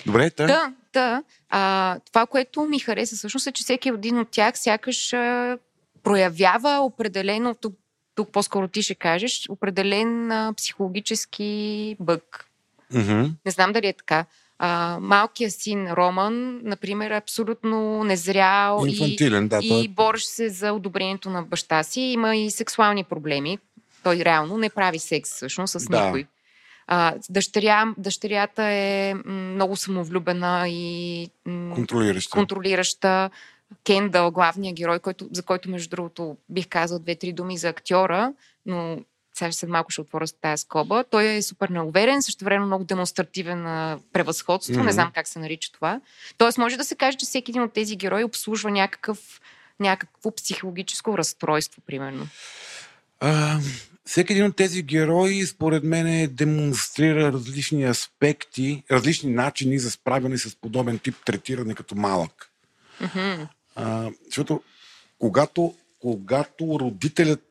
Speaker 3: Добре, те.
Speaker 4: Да, да. А, това, което ми хареса всъщност е, че всеки един от тях сякаш а, проявява определено, тук, тук по-скоро ти ще кажеш, определен а, психологически бък.
Speaker 3: Мгм.
Speaker 4: Не знам дали е така. А, малкият син Роман, например, е абсолютно незрял и,
Speaker 3: Инфантилен, да. той
Speaker 4: и борещ се за одобрението на баща си. Има и сексуални проблеми. Той реално не прави секс всъщност с
Speaker 3: Да.
Speaker 4: никой. А, дъщеря, дъщерята е много самовлюбена и м,
Speaker 3: контролираща.
Speaker 4: контролираща. Кендъл, главният герой, който, за който, между другото, бих казал две-три думи за актьора, но сега след малко ще отворя тази скоба. Той е супер неуверен, също време много демонстративен на превъзходство.
Speaker 3: Мгм.
Speaker 4: Не знам как се нарича това. Тоест, може да се каже, че всеки един от тези герои обслужва някакъв, някакво психологическо разстройство, примерно.
Speaker 3: А, всеки един от тези герои, според мен, демонстрира различни аспекти, различни начини за справяне с подобен тип третиране като малък.
Speaker 4: Мгм.
Speaker 3: А, защото когато, когато родителят,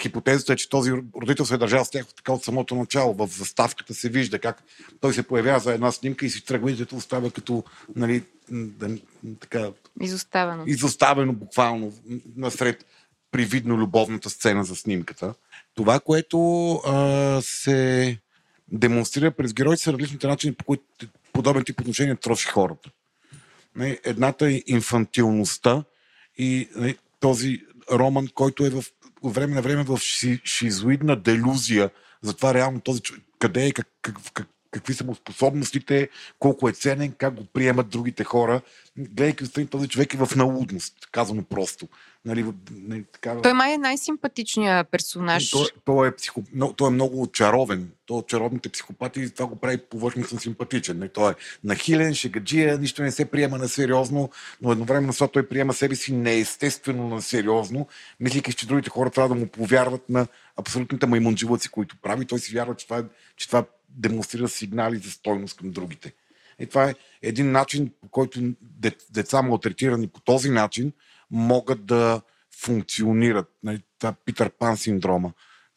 Speaker 3: хипотезата е, че този родител се е държал с тях така от самото начало, в заставката се вижда как той се появява за една снимка и си тръгва и детето остава като нали, да, така,
Speaker 4: Изоставено.
Speaker 3: изоставено буквално насред привидно любовната сцена за снимката. Това, което а, се демонстрира през героите са различните начини, по които подобен тип отношения троши хората. Едната е инфантилността и не, този роман, който е в, от време на време в ши, шизоидна делюзия. За това реално този човек къде е, как, как, как, какви са му способностите, колко е ценен, как го приемат другите хора. Гледайки отстрани този човек е в налудност, казано просто. Нали, нали, такава...
Speaker 4: Той май е най-симпатичният персонаж.
Speaker 3: Той, той, е психо, той е много очаровен. Той от чаровните психопати това го прави повърхностно симпатичен. Не, той е нахилен, шегаджия, нищо не се приема на сериозно, но едновременно с това той приема себе си неестествено на сериозно, мислейки, че другите хора трябва да му повярват на абсолютните маймунджилъци, които прави. Той си вярва, че това, е- че това демонстрира сигнали за стойност към другите. И това е един начин, по който де- деца малтретирани по този начин могат да функционират. Нали, това е Питър Пан синдрома.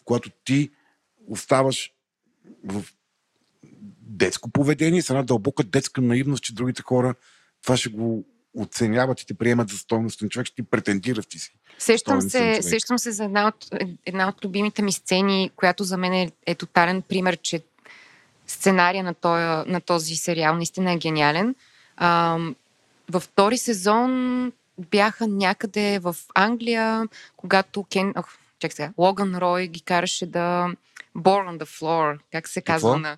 Speaker 3: Когато ти оставаш в детско поведение, с една дълбока детска наивност, че другите хора това ще го оценяват и те приемат за стойностен човек, ще ти претендираш ти си.
Speaker 4: Сещам се, сещам се за една от, една от любимите ми сцени, която за мен е, е тотален пример, че сценария на този, на този сериал наистина е гениален. А, във втори сезон бяха някъде в Англия, когато Кен... Ох, чак сега. Логан Рой ги караше да... Born on the floor, как се казва
Speaker 3: Какво?
Speaker 4: на...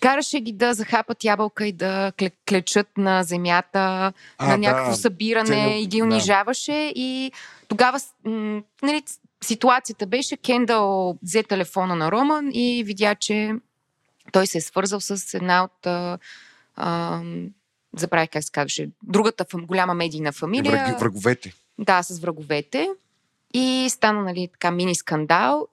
Speaker 4: Караше ги да захапат ябълка и да кле- клечат на земята,
Speaker 3: А,
Speaker 4: на
Speaker 3: да.
Speaker 4: някакво събиране
Speaker 3: Цели-
Speaker 4: и ги
Speaker 3: да.
Speaker 4: унижаваше и тогава м, нали, ситуацията беше, Кендъл взе телефона на Роман и видя, че той се е свързал с една от а, а, забравих как се казваше, другата фам, голяма медийна фамилия.
Speaker 3: Враги, враговете.
Speaker 4: Да, с враговете. И стана, нали, така мини скандал.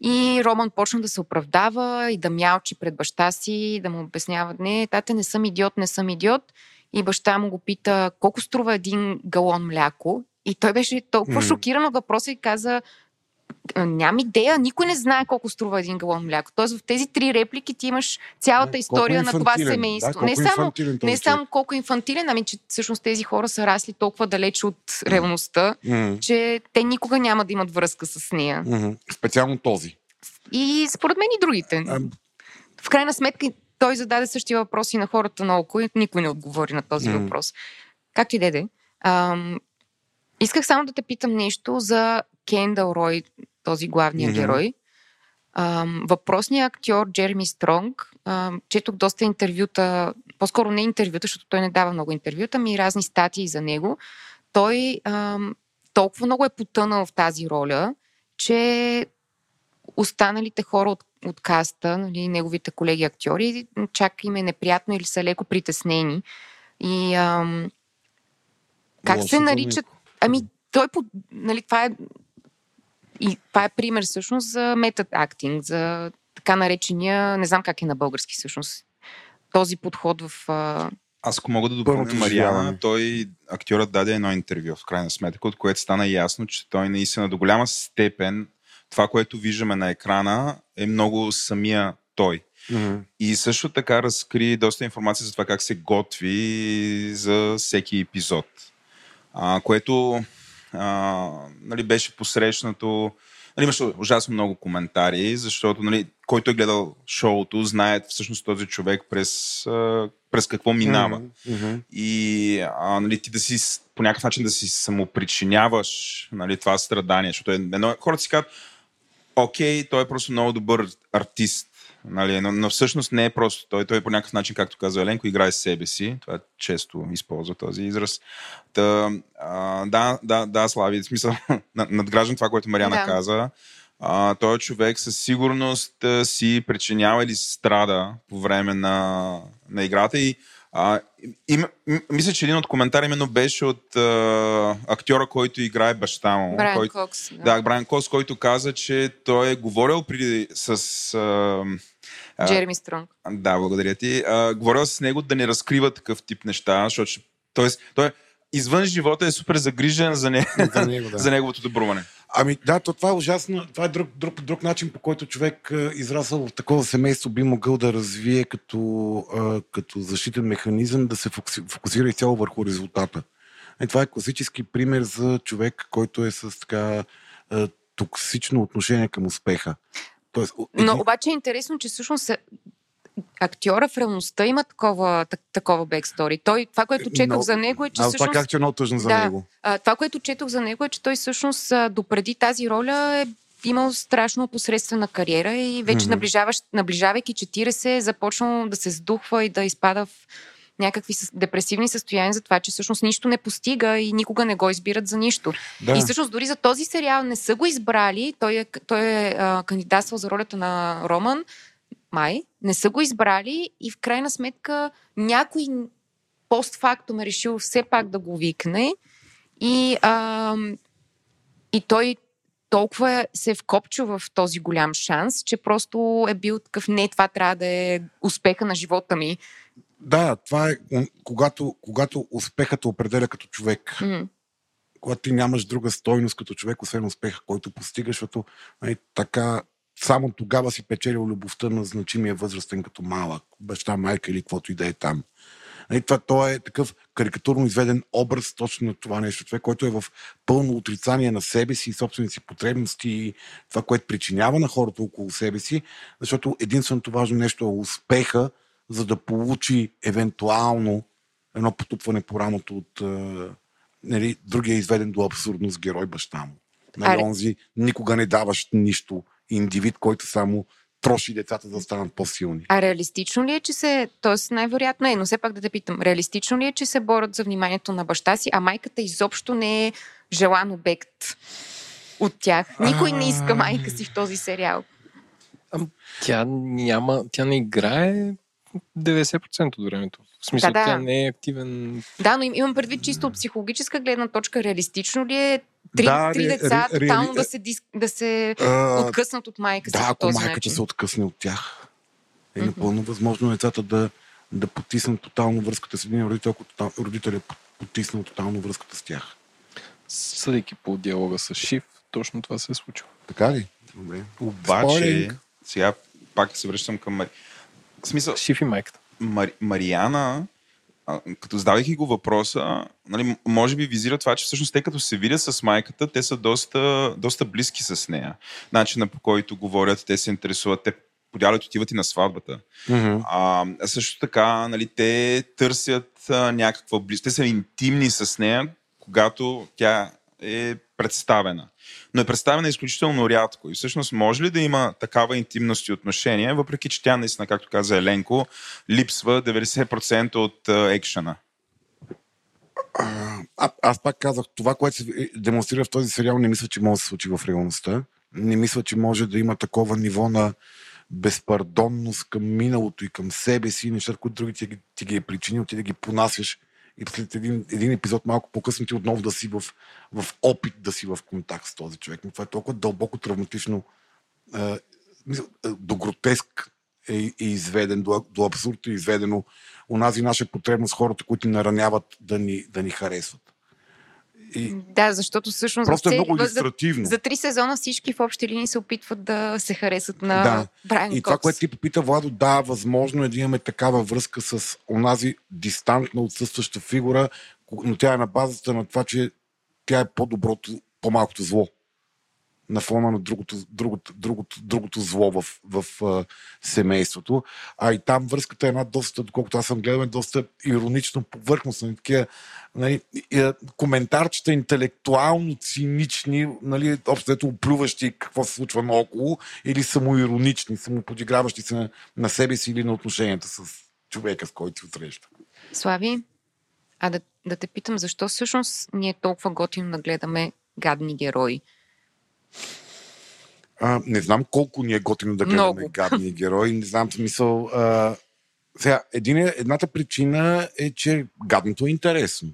Speaker 4: И Роман почна да се оправдава и да мялчи пред баща си, да му обяснява, не, тате, не съм идиот, не съм идиот. И баща му го пита, колко струва един галон мляко? И той беше толкова
Speaker 3: М.
Speaker 4: шокиран от въпроса и каза, нямам идея, никой не знае колко струва един галон мляко. Тоест в тези три реплики ти имаш цялата история на това семейство.
Speaker 3: Да,
Speaker 4: не само, не само колко е инфантилен, ами че всъщност тези хора са расли толкова далеч от реалността, че те никога няма да имат връзка с нея.
Speaker 3: Специално този.
Speaker 4: И според мен и другите.
Speaker 3: А,
Speaker 4: В крайна сметка той зададе същия въпрос и на хората наоколо и никой не отговори на този въпрос. Както и да е. Ам, Исках само да те питам нещо за Кендъл Рой, този главния
Speaker 3: Мгм.
Speaker 4: герой. Въпросният актьор Джереми Стронг, четох доста интервюта, по-скоро не интервюта, защото той не дава много интервюта, ми разни статии за него. Той толкова много е потънал в тази роля, че останалите хора от, от каста, нали, неговите колеги актьори, чак им е неприятно или са леко притеснени. И ам, как
Speaker 3: лошо
Speaker 4: се наричат? Ами, той, под- нали, това е и това е пример всъщност за метод актинг, за така наречения, не знам как е на български всъщност, този подход в... А,
Speaker 1: Аз ако мога да допълня Мариана, той, актьорът даде едно интервю в крайна сметка, от което стана ясно, че той наистина до голяма степен това, което виждаме на екрана е много самия той.
Speaker 3: М,
Speaker 1: И също така разкри доста информация за това как се готви за всеки епизод. А, което а, нали, беше посрещнато. Нали, имаше ужасно много коментари, защото нали, който е гледал шоуто, знае всъщност този човек през, през какво минава.
Speaker 3: м.
Speaker 1: И а, нали, ти да си по някакъв начин да си самопричиняваш нали, това страдание, защото е- едно, хората си казват, окей, той е просто много добър артист, нали, но, но всъщност не е просто той, той е по някакъв начин, както каза Еленко, играе с себе си, това често използва този израз. Та, а, да, да, да, Слави, в смисъл, над- надграждам това, което Мариана
Speaker 4: Да.
Speaker 1: каза. А, той човек със сигурност си причинява или страда по време на, на играта и а, им, мисля, че един от коментари именно беше от а, актьора, който играе баща му.
Speaker 4: Брайан
Speaker 1: който,
Speaker 4: Кокс.
Speaker 1: да, Брайан Кос, който каза, че той е говорил преди с... А,
Speaker 4: Джереми Стронг.
Speaker 1: да, благодаря ти. А, говорил с него да не разкрива такъв тип неща, защото ще- тоест, той е извън живота е супер загрижен за, не,
Speaker 3: За него, да.
Speaker 1: за неговото добруване.
Speaker 3: Ами да, то това е ужасно. Това е друг, друг, друг начин, по който човек израсъл в такова семейство би могъл да развие като, като защитен механизъм да се фокуси- фокусира изцяло върху резултата. И това е класически пример за човек, който е с така токсично отношение към успеха. Тоест,
Speaker 4: Но
Speaker 3: един-
Speaker 4: обаче е интересно, че всъщност е- актьора в реалността има такова, так, такова бекстори. Той, това, което четох
Speaker 3: много-
Speaker 4: за него е, че
Speaker 3: това
Speaker 4: всъщност...
Speaker 3: как че е много тъжно за
Speaker 4: Да.
Speaker 3: него.
Speaker 4: А, това, което четох за него е, че той всъщност а, допреди тази роля е имал страшно посредствена кариера и вече
Speaker 3: Мгм.
Speaker 4: наближаващ, наближавайки 40 е започнал да се сдухва и да изпада в някакви депресивни състояния за това, че всъщност нищо не постига и никога не го избират за нищо.
Speaker 3: Да.
Speaker 4: И всъщност дори за този сериал не са го избрали. Той е, той е а, кандидатствал за ролята на Роман Май. Не са го избрали и в крайна сметка някой постфактум е решил все пак да го викне. И, а, и той толкова се е вкопчил в този голям шанс, че просто е бил такъв, не, това трябва да е успеха на живота ми.
Speaker 3: Да, това е когато, когато успехът те определя като човек.
Speaker 4: М.
Speaker 3: когато ти нямаш друга стойност като човек, освен успеха, който постигаш, защото нали, така само тогава си печелил любовта на значимия възрастен като малък, баща, майка или каквото и да е там. Нали, това, той е такъв карикатурно изведен образ точно на това нещо. Човек, който е в пълно отрицание на себе си, собствените си потребности и това, което причинява на хората около себе си, защото единственото важно нещо е успеха, за да получи евентуално едно потупване по рамото от е, нали, другия е изведен до абсурдност герой баща му. Нали,
Speaker 4: Аре.
Speaker 3: онзи никога не даваш нищо. Индивид, който само троши децата да станат по-силни.
Speaker 4: А реалистично ли е, че се... Тоест, най-вероятно е, но все пак да те питам. Реалистично ли е, че се борят за вниманието на баща си, а майката изобщо не е желан обект? от тях. Никой не иска майка си в този сериал.
Speaker 2: Тя няма, тя не играе 90% от времето. В смисъл,
Speaker 4: Да, да.
Speaker 2: тя не е активен.
Speaker 4: Да, но им- имам предвид чисто от психологическа гледна точка. Реалистично ли е три,
Speaker 3: Да,
Speaker 4: три
Speaker 3: ре-
Speaker 4: деца
Speaker 3: ре-
Speaker 4: тотално
Speaker 3: реали-
Speaker 4: да се, дис, да се
Speaker 3: А,
Speaker 4: откъснат от майка си
Speaker 3: Да, ако майката
Speaker 4: начин?
Speaker 3: се откъсне от тях, е
Speaker 4: Мгм.
Speaker 3: напълно възможно децата да, да потиснат тотално връзката с един родител, ако тотал- родителят е потиснал тотално връзката с тях.
Speaker 2: Съдейки по диалога с Шиф, точно това се е случило.
Speaker 3: Така ли? Добре.
Speaker 1: Обаче,
Speaker 3: Спойлинг.
Speaker 1: сега пак се връщам към... Смисъл,
Speaker 2: Шиф и майката.
Speaker 1: Мари... Мариана, а, като задавайки го въпроса, нали, може би визира това, че всъщност те като се видят с майката, те са доста, доста близки с нея. Начина по който говорят, те се интересуват, те подялят отиват и на сватбата. А, а също така, нали, те търсят а, някаква близост. Те са интимни с нея, когато тя е представена. Но е представена изключително рядко. И всъщност може ли да има такава интимност и отношение, въпреки че тя наистина, както каза Еленко, липсва 90% от а, екшена?
Speaker 3: А, аз пак казах, това, което се демонстрира в този сериал, не мисля, че може да се случи в реалността. Не мисля, че може да има такова ниво на безпардонност към миналото и към себе си, нещата, които други ти, ти ги е причинил, ти да ги понасяш и след един, един епизод малко по-късно ти отново да си в, в опит да си в контакт с този човек. Но това е толкова дълбоко травматично, а, до гротеск е, е изведен, до, до абсурд е изведено онази наша потребност хората, които ни нараняват да ни, да ни харесват. И
Speaker 4: Да, защото всъщност
Speaker 3: просто е много
Speaker 4: за,
Speaker 3: иллюстративно.
Speaker 4: за три сезона всички в общи линии се опитват да се харесат на
Speaker 3: Да.
Speaker 4: Брайан
Speaker 3: И това,
Speaker 4: Кокс.
Speaker 3: което ти попита, Владо, да, възможно е да имаме такава връзка с онази дистантна отсъстваща фигура, но тя е на базата на това, че тя е по-доброто, по-малкото зло на фона на другото, другото, другото, другото зло в, в а, семейството. А и там връзката е една доста, доколкото аз съм гледал, е доста иронично повърхностна. Такива, нали, коментарчета интелектуално цинични, нали, общо оплюващи какво се случва наоколо, или самоиронични, самоподиграващи се на, на себе си или на отношенията с човека, с който се среща.
Speaker 4: Слави, а да, да те питам, защо всъщност ни е толкова готино да гледаме гадни герои?
Speaker 3: А, не знам колко ни е готино да гледаме
Speaker 4: Много.
Speaker 3: гадни герои. Не знам смисъл. А, сега, един, е- едната причина е, че гадното е интересно.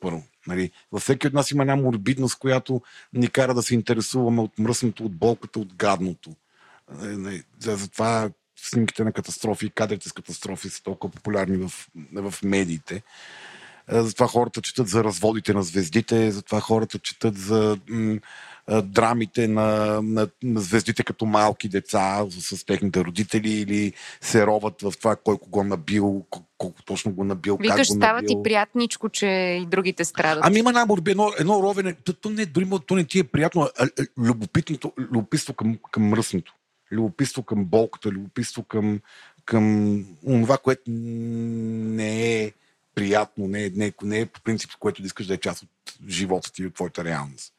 Speaker 3: Първо. Нали, във всеки от нас има една морбидност, която ни кара да се интересуваме от мръсното, от болката, от гадното. Е, нали, за- Затова снимките на катастрофи и кадрите с катастрофи са толкова популярни в, в медиите. Е, Затова хората четат за разводите на звездите, затова хората четат за м, драмите на, на, на звездите като малки деца с, техните родители или се роват в това кой кого набил, кол- колко точно го набил, как
Speaker 4: Викаш,
Speaker 3: го
Speaker 4: става ти
Speaker 3: набил.
Speaker 4: приятничко, че и другите страдат.
Speaker 3: Ами има една борба, едно, едно ровене, то, то, не, дори то не ти е приятно, а, а, любопитното, любопитство към, към мръсното, любопитство към болката, любопитство към, към това, което не е приятно, не е, не, е, не е по принцип, което да искаш да е част от живота ти и от твоята реалност.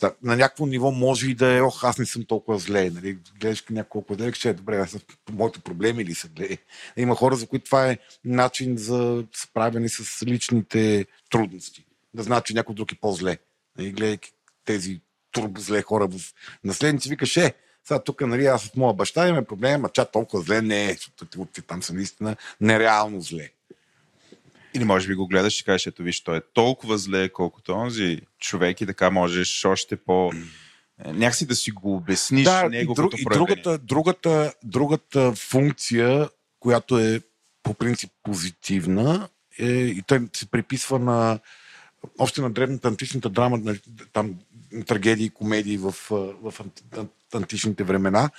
Speaker 3: Да, на някакво ниво може и да е, ох, аз не съм толкова зле. Нали? Гледаш няколко зле, че е добре, аз съм- моите проблеми ли са зле. Има хора, за които това е начин за справяне с личните трудности. Да знаят, че някой друг е по-зле. И гледайки тези турбозле хора в наследници, викаш, е, сега тук, нали, аз с моя баща имаме проблем, а ча толкова зле не е, защото там са наистина нереално зле.
Speaker 1: Или може би го гледаш и кажеш, ето виж, той е толкова зле, колкото онзи човек и така можеш още по... е, Някакси да си го обясниш
Speaker 3: Да, и,
Speaker 1: него
Speaker 3: друг, и другата, другата, другата функция, която е по принцип позитивна, е, и той се приписва на още на древната античната драма, на, там трагедии и комедии в, в античните времена,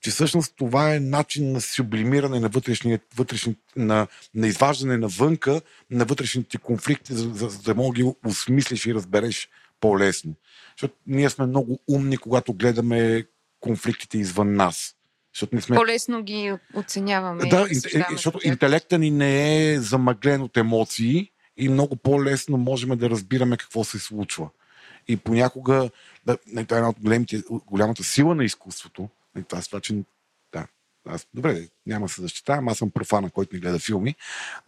Speaker 3: че всъщност това е начин на сублимиране на вътрешния, вътрешни, на, на изваждане навънка на вътрешните конфликти, за, за, за да мога ги осмислиш и разбереш по-лесно. Защото ние сме много умни, когато гледаме конфликтите извън нас. Защото не сме
Speaker 4: По-лесно ги оценяваме.
Speaker 3: да, ин- защото интелекта ни не е замъглен от емоции и много по-лесно можем да разбираме какво се случва. И понякога, да, това е една от големите, голямата сила на изкуството, това това, че аз, добре, няма се защитавам, аз съм профана, който не гледа филми,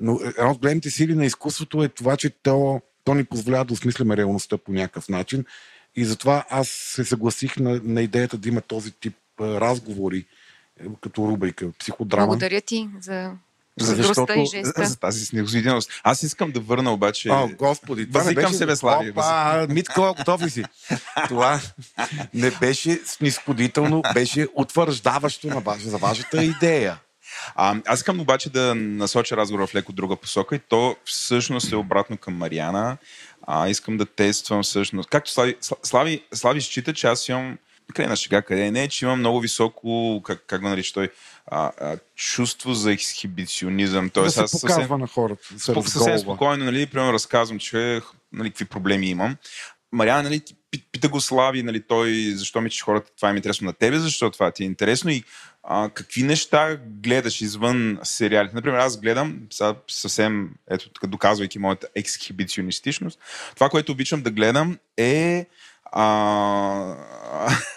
Speaker 3: но една от големите сили на изкуството е това, че то, то ни позволява да осмисляме реалността по някакъв начин И затова аз се съгласих на, на идеята да има този тип разговори е, като рубрика психодрама.
Speaker 4: Благодаря ти за
Speaker 3: За- защото-
Speaker 4: и жеста.
Speaker 1: За тази снегосвидимост. Аз искам да върна обаче...
Speaker 3: О, господи, това не беше...
Speaker 1: себе, Слави,
Speaker 3: Опа, Митко, готов ли си? Това не беше снисходително, беше утвърждаващо на ваш, за вашата идея.
Speaker 1: А, аз искам обаче да насоча разговора в леко друга посока и то всъщност е обратно към Мариана. А, искам да тествам всъщност. Както Слави, Слави, Слави счита, че аз имам къде на шега, къде не, че имам много високо, как, как го нарича той, а, а, чувство за ексхибиционизъм.
Speaker 3: Да
Speaker 1: Тоест,
Speaker 3: се
Speaker 1: аз
Speaker 3: показва
Speaker 1: съвсем,
Speaker 3: на хората. Да се
Speaker 1: спок- съвсем спокойно, нали, примерно разказвам, че нали, какви проблеми имам. Мариана, нали, пита го Слави, нали, той, защо ми че хората, това им е интересно на тебе, защо това ти е интересно и а, какви неща гледаш извън сериалите. Например, аз гледам, сега съвсем, ето, доказвайки моята ексхибиционистичност, това, което обичам да гледам е а,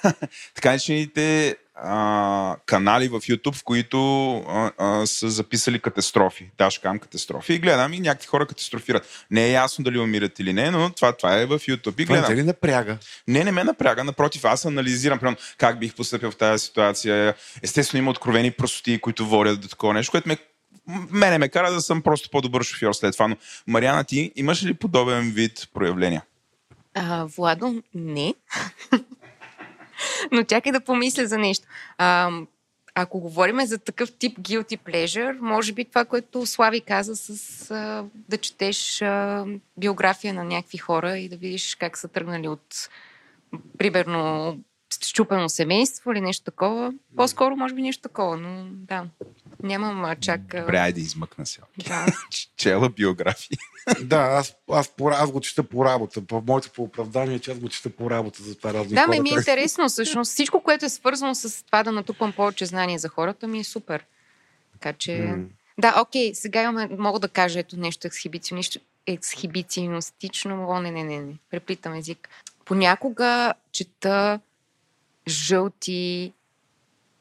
Speaker 1: така наречените канали в YouTube, в които а, а, са записали катастрофи. Дашкам катастрофи и гледам и някакви хора катастрофират. Не е ясно дали умират или не, но това, това е в YouTube и
Speaker 3: Това не
Speaker 1: гледам.
Speaker 3: те ли напряга?
Speaker 1: Не, не ме напряга. Напротив, аз анализирам примерно, как бих поступил в тази ситуация. Естествено, има откровени простоти, които водят до такова нещо, което ме мене ме кара да съм просто по-добър шофьор след това. Но, Мариана, ти имаш ли подобен вид проявления?
Speaker 4: А, Владо, не. Но чакай да помисля за нещо. А, ако говорим за такъв тип guilty pleasure, може би това, което Слави каза с а, да четеш а, биография на някакви хора и да видиш как са тръгнали от примерно щупено семейство или нещо такова. По-скоро може би нещо такова, но да. Нямам чак...
Speaker 1: Добре, айде измъкна се.
Speaker 4: Да.
Speaker 1: Чела биографии.
Speaker 3: Да, аз, аз, по, аз го чета по работа. По моето по оправдание, че аз го чета по работа, за това разни
Speaker 4: Да,
Speaker 3: хора.
Speaker 4: ми е интересно всъщност. Всичко, което е свързано с това да натрупам повече знание за хората, ми е супер. Така че... Да, окей, сега имаме, мога да кажа ето нещо ексхибиционист- ексхибиционистично. О, не, не, не, не. Преплитам език. Понякога чета жълти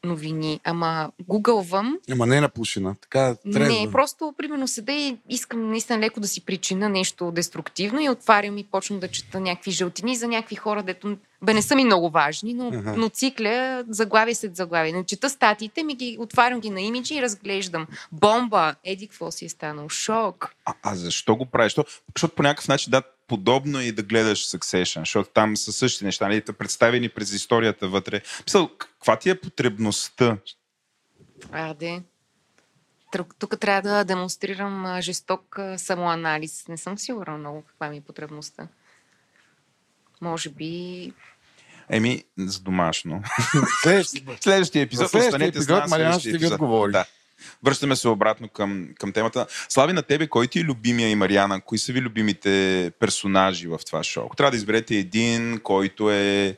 Speaker 4: новини, ама гугълвам.
Speaker 3: Ама не е на пушина. Така, трезва.
Speaker 4: Не, просто, примерно, седа и искам наистина леко да си причина нещо деструктивно и отварям и почвам да чета някакви жълтини за някакви хора, дето бе не са ми много важни, но,
Speaker 3: Аха.
Speaker 4: но цикля заглавие след заглавие. Не чета статиите, ми ги отварям ги на имиджи и разглеждам. Бомба! Еди, какво си е станал? Шок!
Speaker 1: А, а защо го правиш? Защото по някакъв начин, да, подобно е и да гледаш Succession, защото там са същите неща, нали, представени през историята вътре. Мисъл, каква ти е потребността?
Speaker 4: А, де. Тр- Тук трябва да демонстрирам жесток самоанализ. Не съм сигурна много каква ми е потребността. Може би...
Speaker 1: Еми, за домашно.
Speaker 3: Следващия-
Speaker 1: епизод,
Speaker 3: следващия
Speaker 1: останете с
Speaker 3: епизод. Мариана ще ви отговори.
Speaker 1: Да. Връщаме се обратно към, към темата. Слави на тебе, кой ти е любимия и Мариана? Кои са ви любимите персонажи в това шоу? Ако трябва да изберете един, който е,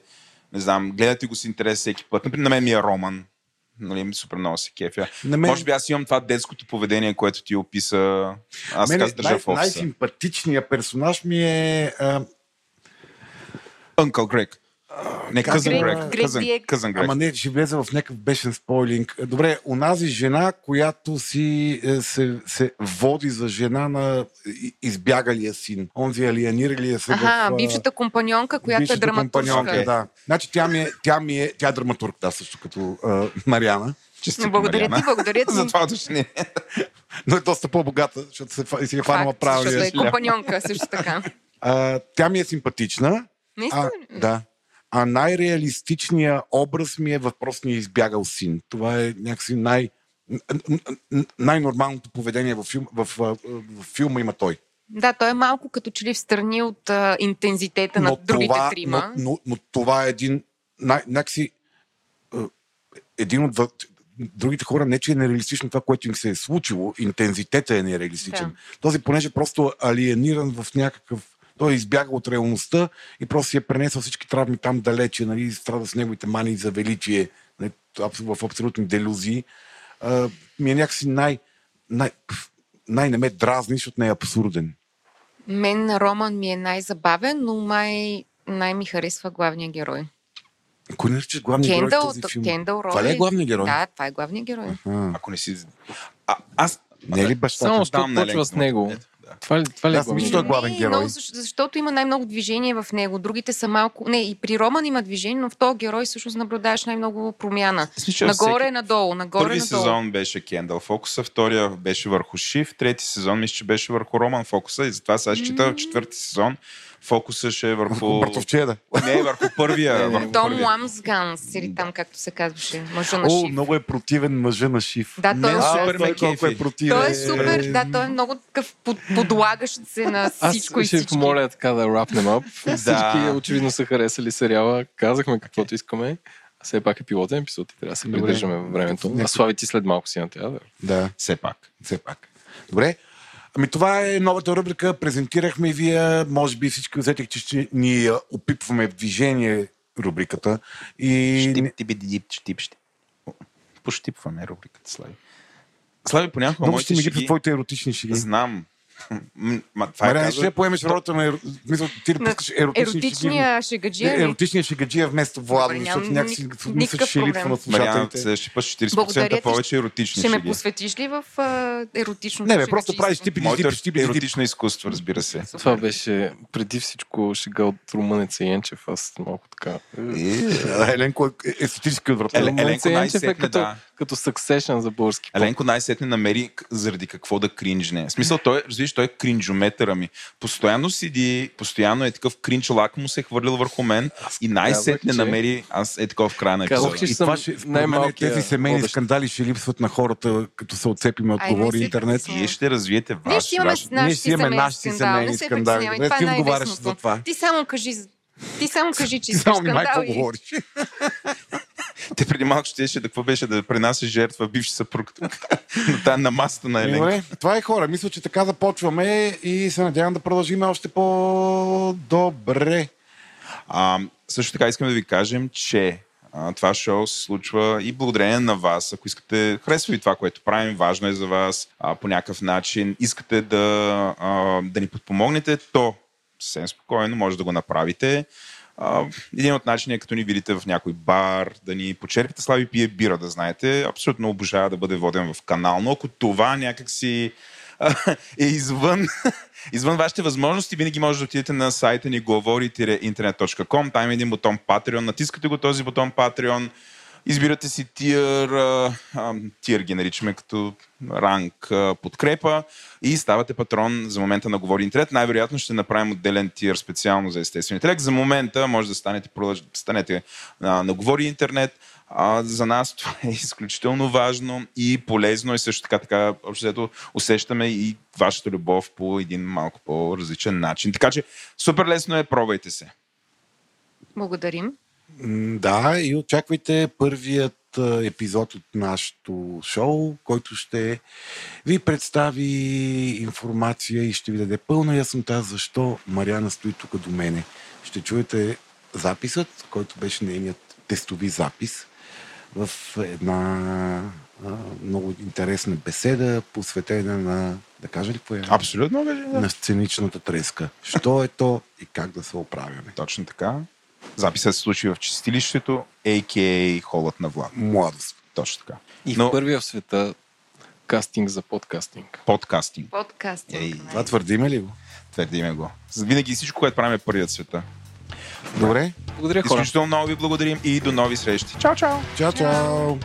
Speaker 1: не знам, гледате го с интерес всеки път. Например, на мен ми е Роман. Нали, супер много се кефя.
Speaker 3: На мен,
Speaker 1: Може би аз имам това детското поведение, което ти описа. Аз
Speaker 3: мен
Speaker 1: се държа
Speaker 3: най-
Speaker 1: в офиса.
Speaker 3: най-симпатичният персонаж ми е... А,
Speaker 1: Uncle Грег. Не,
Speaker 3: как
Speaker 1: Къзън
Speaker 3: Грег-
Speaker 1: Грег. Къзън Грег.
Speaker 3: Ама не, ще влезе в някакъв бешен спойлинг. Добре, онази жена, която си е, се, се води за жена на избягалия син. Онзи алиениралия се
Speaker 4: Аха,
Speaker 3: в...
Speaker 4: бившата компаньонка, която е драматургка.
Speaker 3: Да. Значи тя ми е, тя ми е, тя е драматург, да, също като а, Мариана.
Speaker 1: Честито,
Speaker 4: Благодаря
Speaker 1: Мариана.
Speaker 4: ти, благодаря ти.
Speaker 1: За това уточнение.
Speaker 3: Но е доста по-богата, защото се, си е фанала
Speaker 4: Факт, защото е компаньонка също така.
Speaker 3: А, тя ми е симпатична.
Speaker 4: Наистина
Speaker 3: А, да. А най-реалистичният образ ми е въпросния избягал син. Това е някакси най- най-нормалното поведение в, филм, в, в, в филма има той.
Speaker 4: Да, той е малко като че ли в страни от а, интензитета на другите
Speaker 3: това,
Speaker 4: трима.
Speaker 3: но, но, но това е един най- някакси един от другите хора не, че е нереалистично това, което им се е случило, интензитета е нереалистичен.
Speaker 4: Да.
Speaker 3: Този, понеже просто е алиениран в някакъв той е избягал от реалността и просто си е пренесъл всички травми там далече, нали, страда с неговите мани за величие, нали, в абсолютни делюзии. А, ми е някакси най, най, пф, най не ме дразни, защото не е абсурден.
Speaker 4: Мен Роман ми е най-забавен, но май най ми харесва главния герой.
Speaker 3: Кой наричаш главния герой в
Speaker 4: Кендъл,
Speaker 3: този филм?
Speaker 4: Кендъл Рой.
Speaker 3: Това ли е главният герой?
Speaker 4: Да, това е главният герой.
Speaker 3: А,
Speaker 1: Ако не си... А, аз...
Speaker 3: не е ли бащата?
Speaker 2: Само
Speaker 1: на
Speaker 2: почва с него.
Speaker 1: Ето.
Speaker 2: Това ли, това ли е
Speaker 3: Аз
Speaker 2: главният
Speaker 3: виждал
Speaker 2: герой?
Speaker 3: главен герой.
Speaker 4: но защ- защото има най-много движение в него. Другите са малко... Не, и при Роман има движение, но в този герой всъщност наблюдаваш най-много промяна.
Speaker 1: Мисля, че
Speaker 4: Нагоре,
Speaker 1: всеки-
Speaker 4: надолу, нагоре,
Speaker 1: Първи
Speaker 4: надолу.
Speaker 1: сезон беше Кендъл фокуса, втория беше върху Шиф, трети сезон мисля, че беше върху Роман фокуса и затова сега счита в четвърти сезон фокуса ще е върху...
Speaker 3: Братовчеда.
Speaker 1: Не, върху първия. Върху
Speaker 4: Том
Speaker 1: първия.
Speaker 4: Ламсганс, или там както се казваше, мъжа на
Speaker 3: О,
Speaker 4: Шиф.
Speaker 3: много е противен мъжа на Шиф.
Speaker 4: Да, той е
Speaker 1: супер
Speaker 3: той колко е противен.
Speaker 4: Той е супер, да, той е много такъв под, подлагащ се на
Speaker 2: Аз
Speaker 4: всичко и
Speaker 2: ще ви
Speaker 4: всички.
Speaker 2: помоля така да рапнем ап. Всички очевидно са харесали сериала. Казахме каквото искаме. Все пак е пилотен епизод и трябва да се придържаме във времето. А Слави ти след малко си на театър.
Speaker 3: Да,
Speaker 1: Все пак.
Speaker 3: все пак. Добре. Ами това е новата рубрика. Презентирахме и вие. Може би всички усетих, че ще ни я опипваме в движение рубриката. И...
Speaker 1: Штип, тиби, дип, штип, штип. О, Пощипваме рубриката, Слави. Слави, понякога
Speaker 3: Много ще ми ги
Speaker 1: шеги...
Speaker 3: твоите еротични шеги.
Speaker 1: Знам. Ма, това е
Speaker 3: Мариан,
Speaker 1: казал...
Speaker 3: ще поемеш ролята на... еро- Мисля, ти да пускаш еротични.
Speaker 4: Еротичния шегаджия.
Speaker 3: Е? Еротичния шегаджия вместо Владо, защото някакси мисля, че ще липсва на слушателите.
Speaker 1: следващия път 40%
Speaker 4: Благодаря ти.
Speaker 1: повече еротични
Speaker 4: Ще ме посветиш ли в а, еротично
Speaker 3: Не, бе, просто правиш типи, типи,
Speaker 1: еротично изкуство, разбира се.
Speaker 2: Това беше преди всичко шега от Румънеца Янчев. Аз малко така...
Speaker 3: Еленко е естетически отвратен.
Speaker 1: Еленко
Speaker 2: е
Speaker 1: най-сетне, да.
Speaker 2: Като Succession за български. поп.
Speaker 1: Еленко най-сетне намери заради какво да кринжне. В смисъл, той, разбираш, той е кринжометъра ми. Постоянно седи, постоянно е такъв кринж лак му се е хвърлил върху мен и най-сетне
Speaker 2: казах, че-
Speaker 1: намери, аз е такова в края на
Speaker 2: Казах,
Speaker 1: епизода.
Speaker 2: че
Speaker 3: И това ще, мен, тези семейни
Speaker 2: водещ.
Speaker 3: скандали ще липсват на хората, като се отцепиме от
Speaker 4: не
Speaker 3: говори интернет.
Speaker 1: Вие ще развиете
Speaker 4: Ние
Speaker 1: ваш,
Speaker 4: ще имаме.
Speaker 3: Ние
Speaker 4: нашите
Speaker 3: си имаме
Speaker 4: семейни
Speaker 3: нашите
Speaker 4: скандали.
Speaker 3: семейни
Speaker 4: Не се
Speaker 3: скандали.
Speaker 4: притеснявай,
Speaker 3: Добре,
Speaker 4: това е
Speaker 3: ти отговаряш за това.
Speaker 4: Ти само кажи, ти само кажи, че искаш
Speaker 3: Само внимай
Speaker 4: скандал
Speaker 3: какво
Speaker 4: и...
Speaker 3: говориш.
Speaker 1: Те преди малко ще да какво беше да пренася жертва бивши съпруг тук. на, та- на масата на.
Speaker 3: Добре, това е хора. Мисля, че така започваме и се надявам да продължим още по-добре.
Speaker 1: А, също така искам да ви кажем, че а, това шоу се случва и благодарение на вас. Ако искате, харесва ви това, което правим, важно е за вас, а, по някакъв начин искате да, а, да ни подпомогнете, то съвсем спокойно може да го направите. Един от начини е като ни видите в някой бар, да ни почерпите слави пие бира, да знаете. Абсолютно обожава да бъде воден в канал, но ако това някакси е извън, извън вашите възможности, винаги може да отидете на сайта ни говори-интернет.com, там има един бутон Patreon, натискате го този бутон Patreon, избирате си тир, тир ги наричаме като ранг подкрепа и ставате патрон за момента на Говори Интернет. Най-вероятно ще направим отделен тир специално за естествен интелект. За момента може да станете, продълж- станете на Говори Интернет. А, за нас това е изключително важно и полезно и също така, така общо усещаме и вашата любов по един малко по-различен начин. Така че супер лесно е, пробвайте се.
Speaker 4: Благодарим.
Speaker 3: Да, и очаквайте първият епизод от нашото шоу, който ще ви представи информация и ще ви даде пълна яснота защо Мариана стои тук до мене. Ще чуете записът, който беше нейният тестови запис в една а, много интересна беседа, посветена на, да кажа ли какво е?
Speaker 1: Абсолютно, да.
Speaker 3: На сценичната треска. Що е то и как да се оправяме.
Speaker 1: Точно така. Записът се случи в чистилището, a.k.a. холът на Влад.
Speaker 3: Младост.
Speaker 1: Точно така.
Speaker 2: И
Speaker 1: Но
Speaker 2: в първия в света кастинг за подкастинг.
Speaker 1: подкастинг.
Speaker 4: Подкаст.
Speaker 1: Ей,
Speaker 3: Това твърдиме ли го?
Speaker 1: Твърдиме го. Винаги всичко, което правим е първият света.
Speaker 3: Добре.
Speaker 2: Благодаря хора.
Speaker 1: Изключително много ви благодарим и до нови срещи. Чао, чао!
Speaker 3: Чао, чао!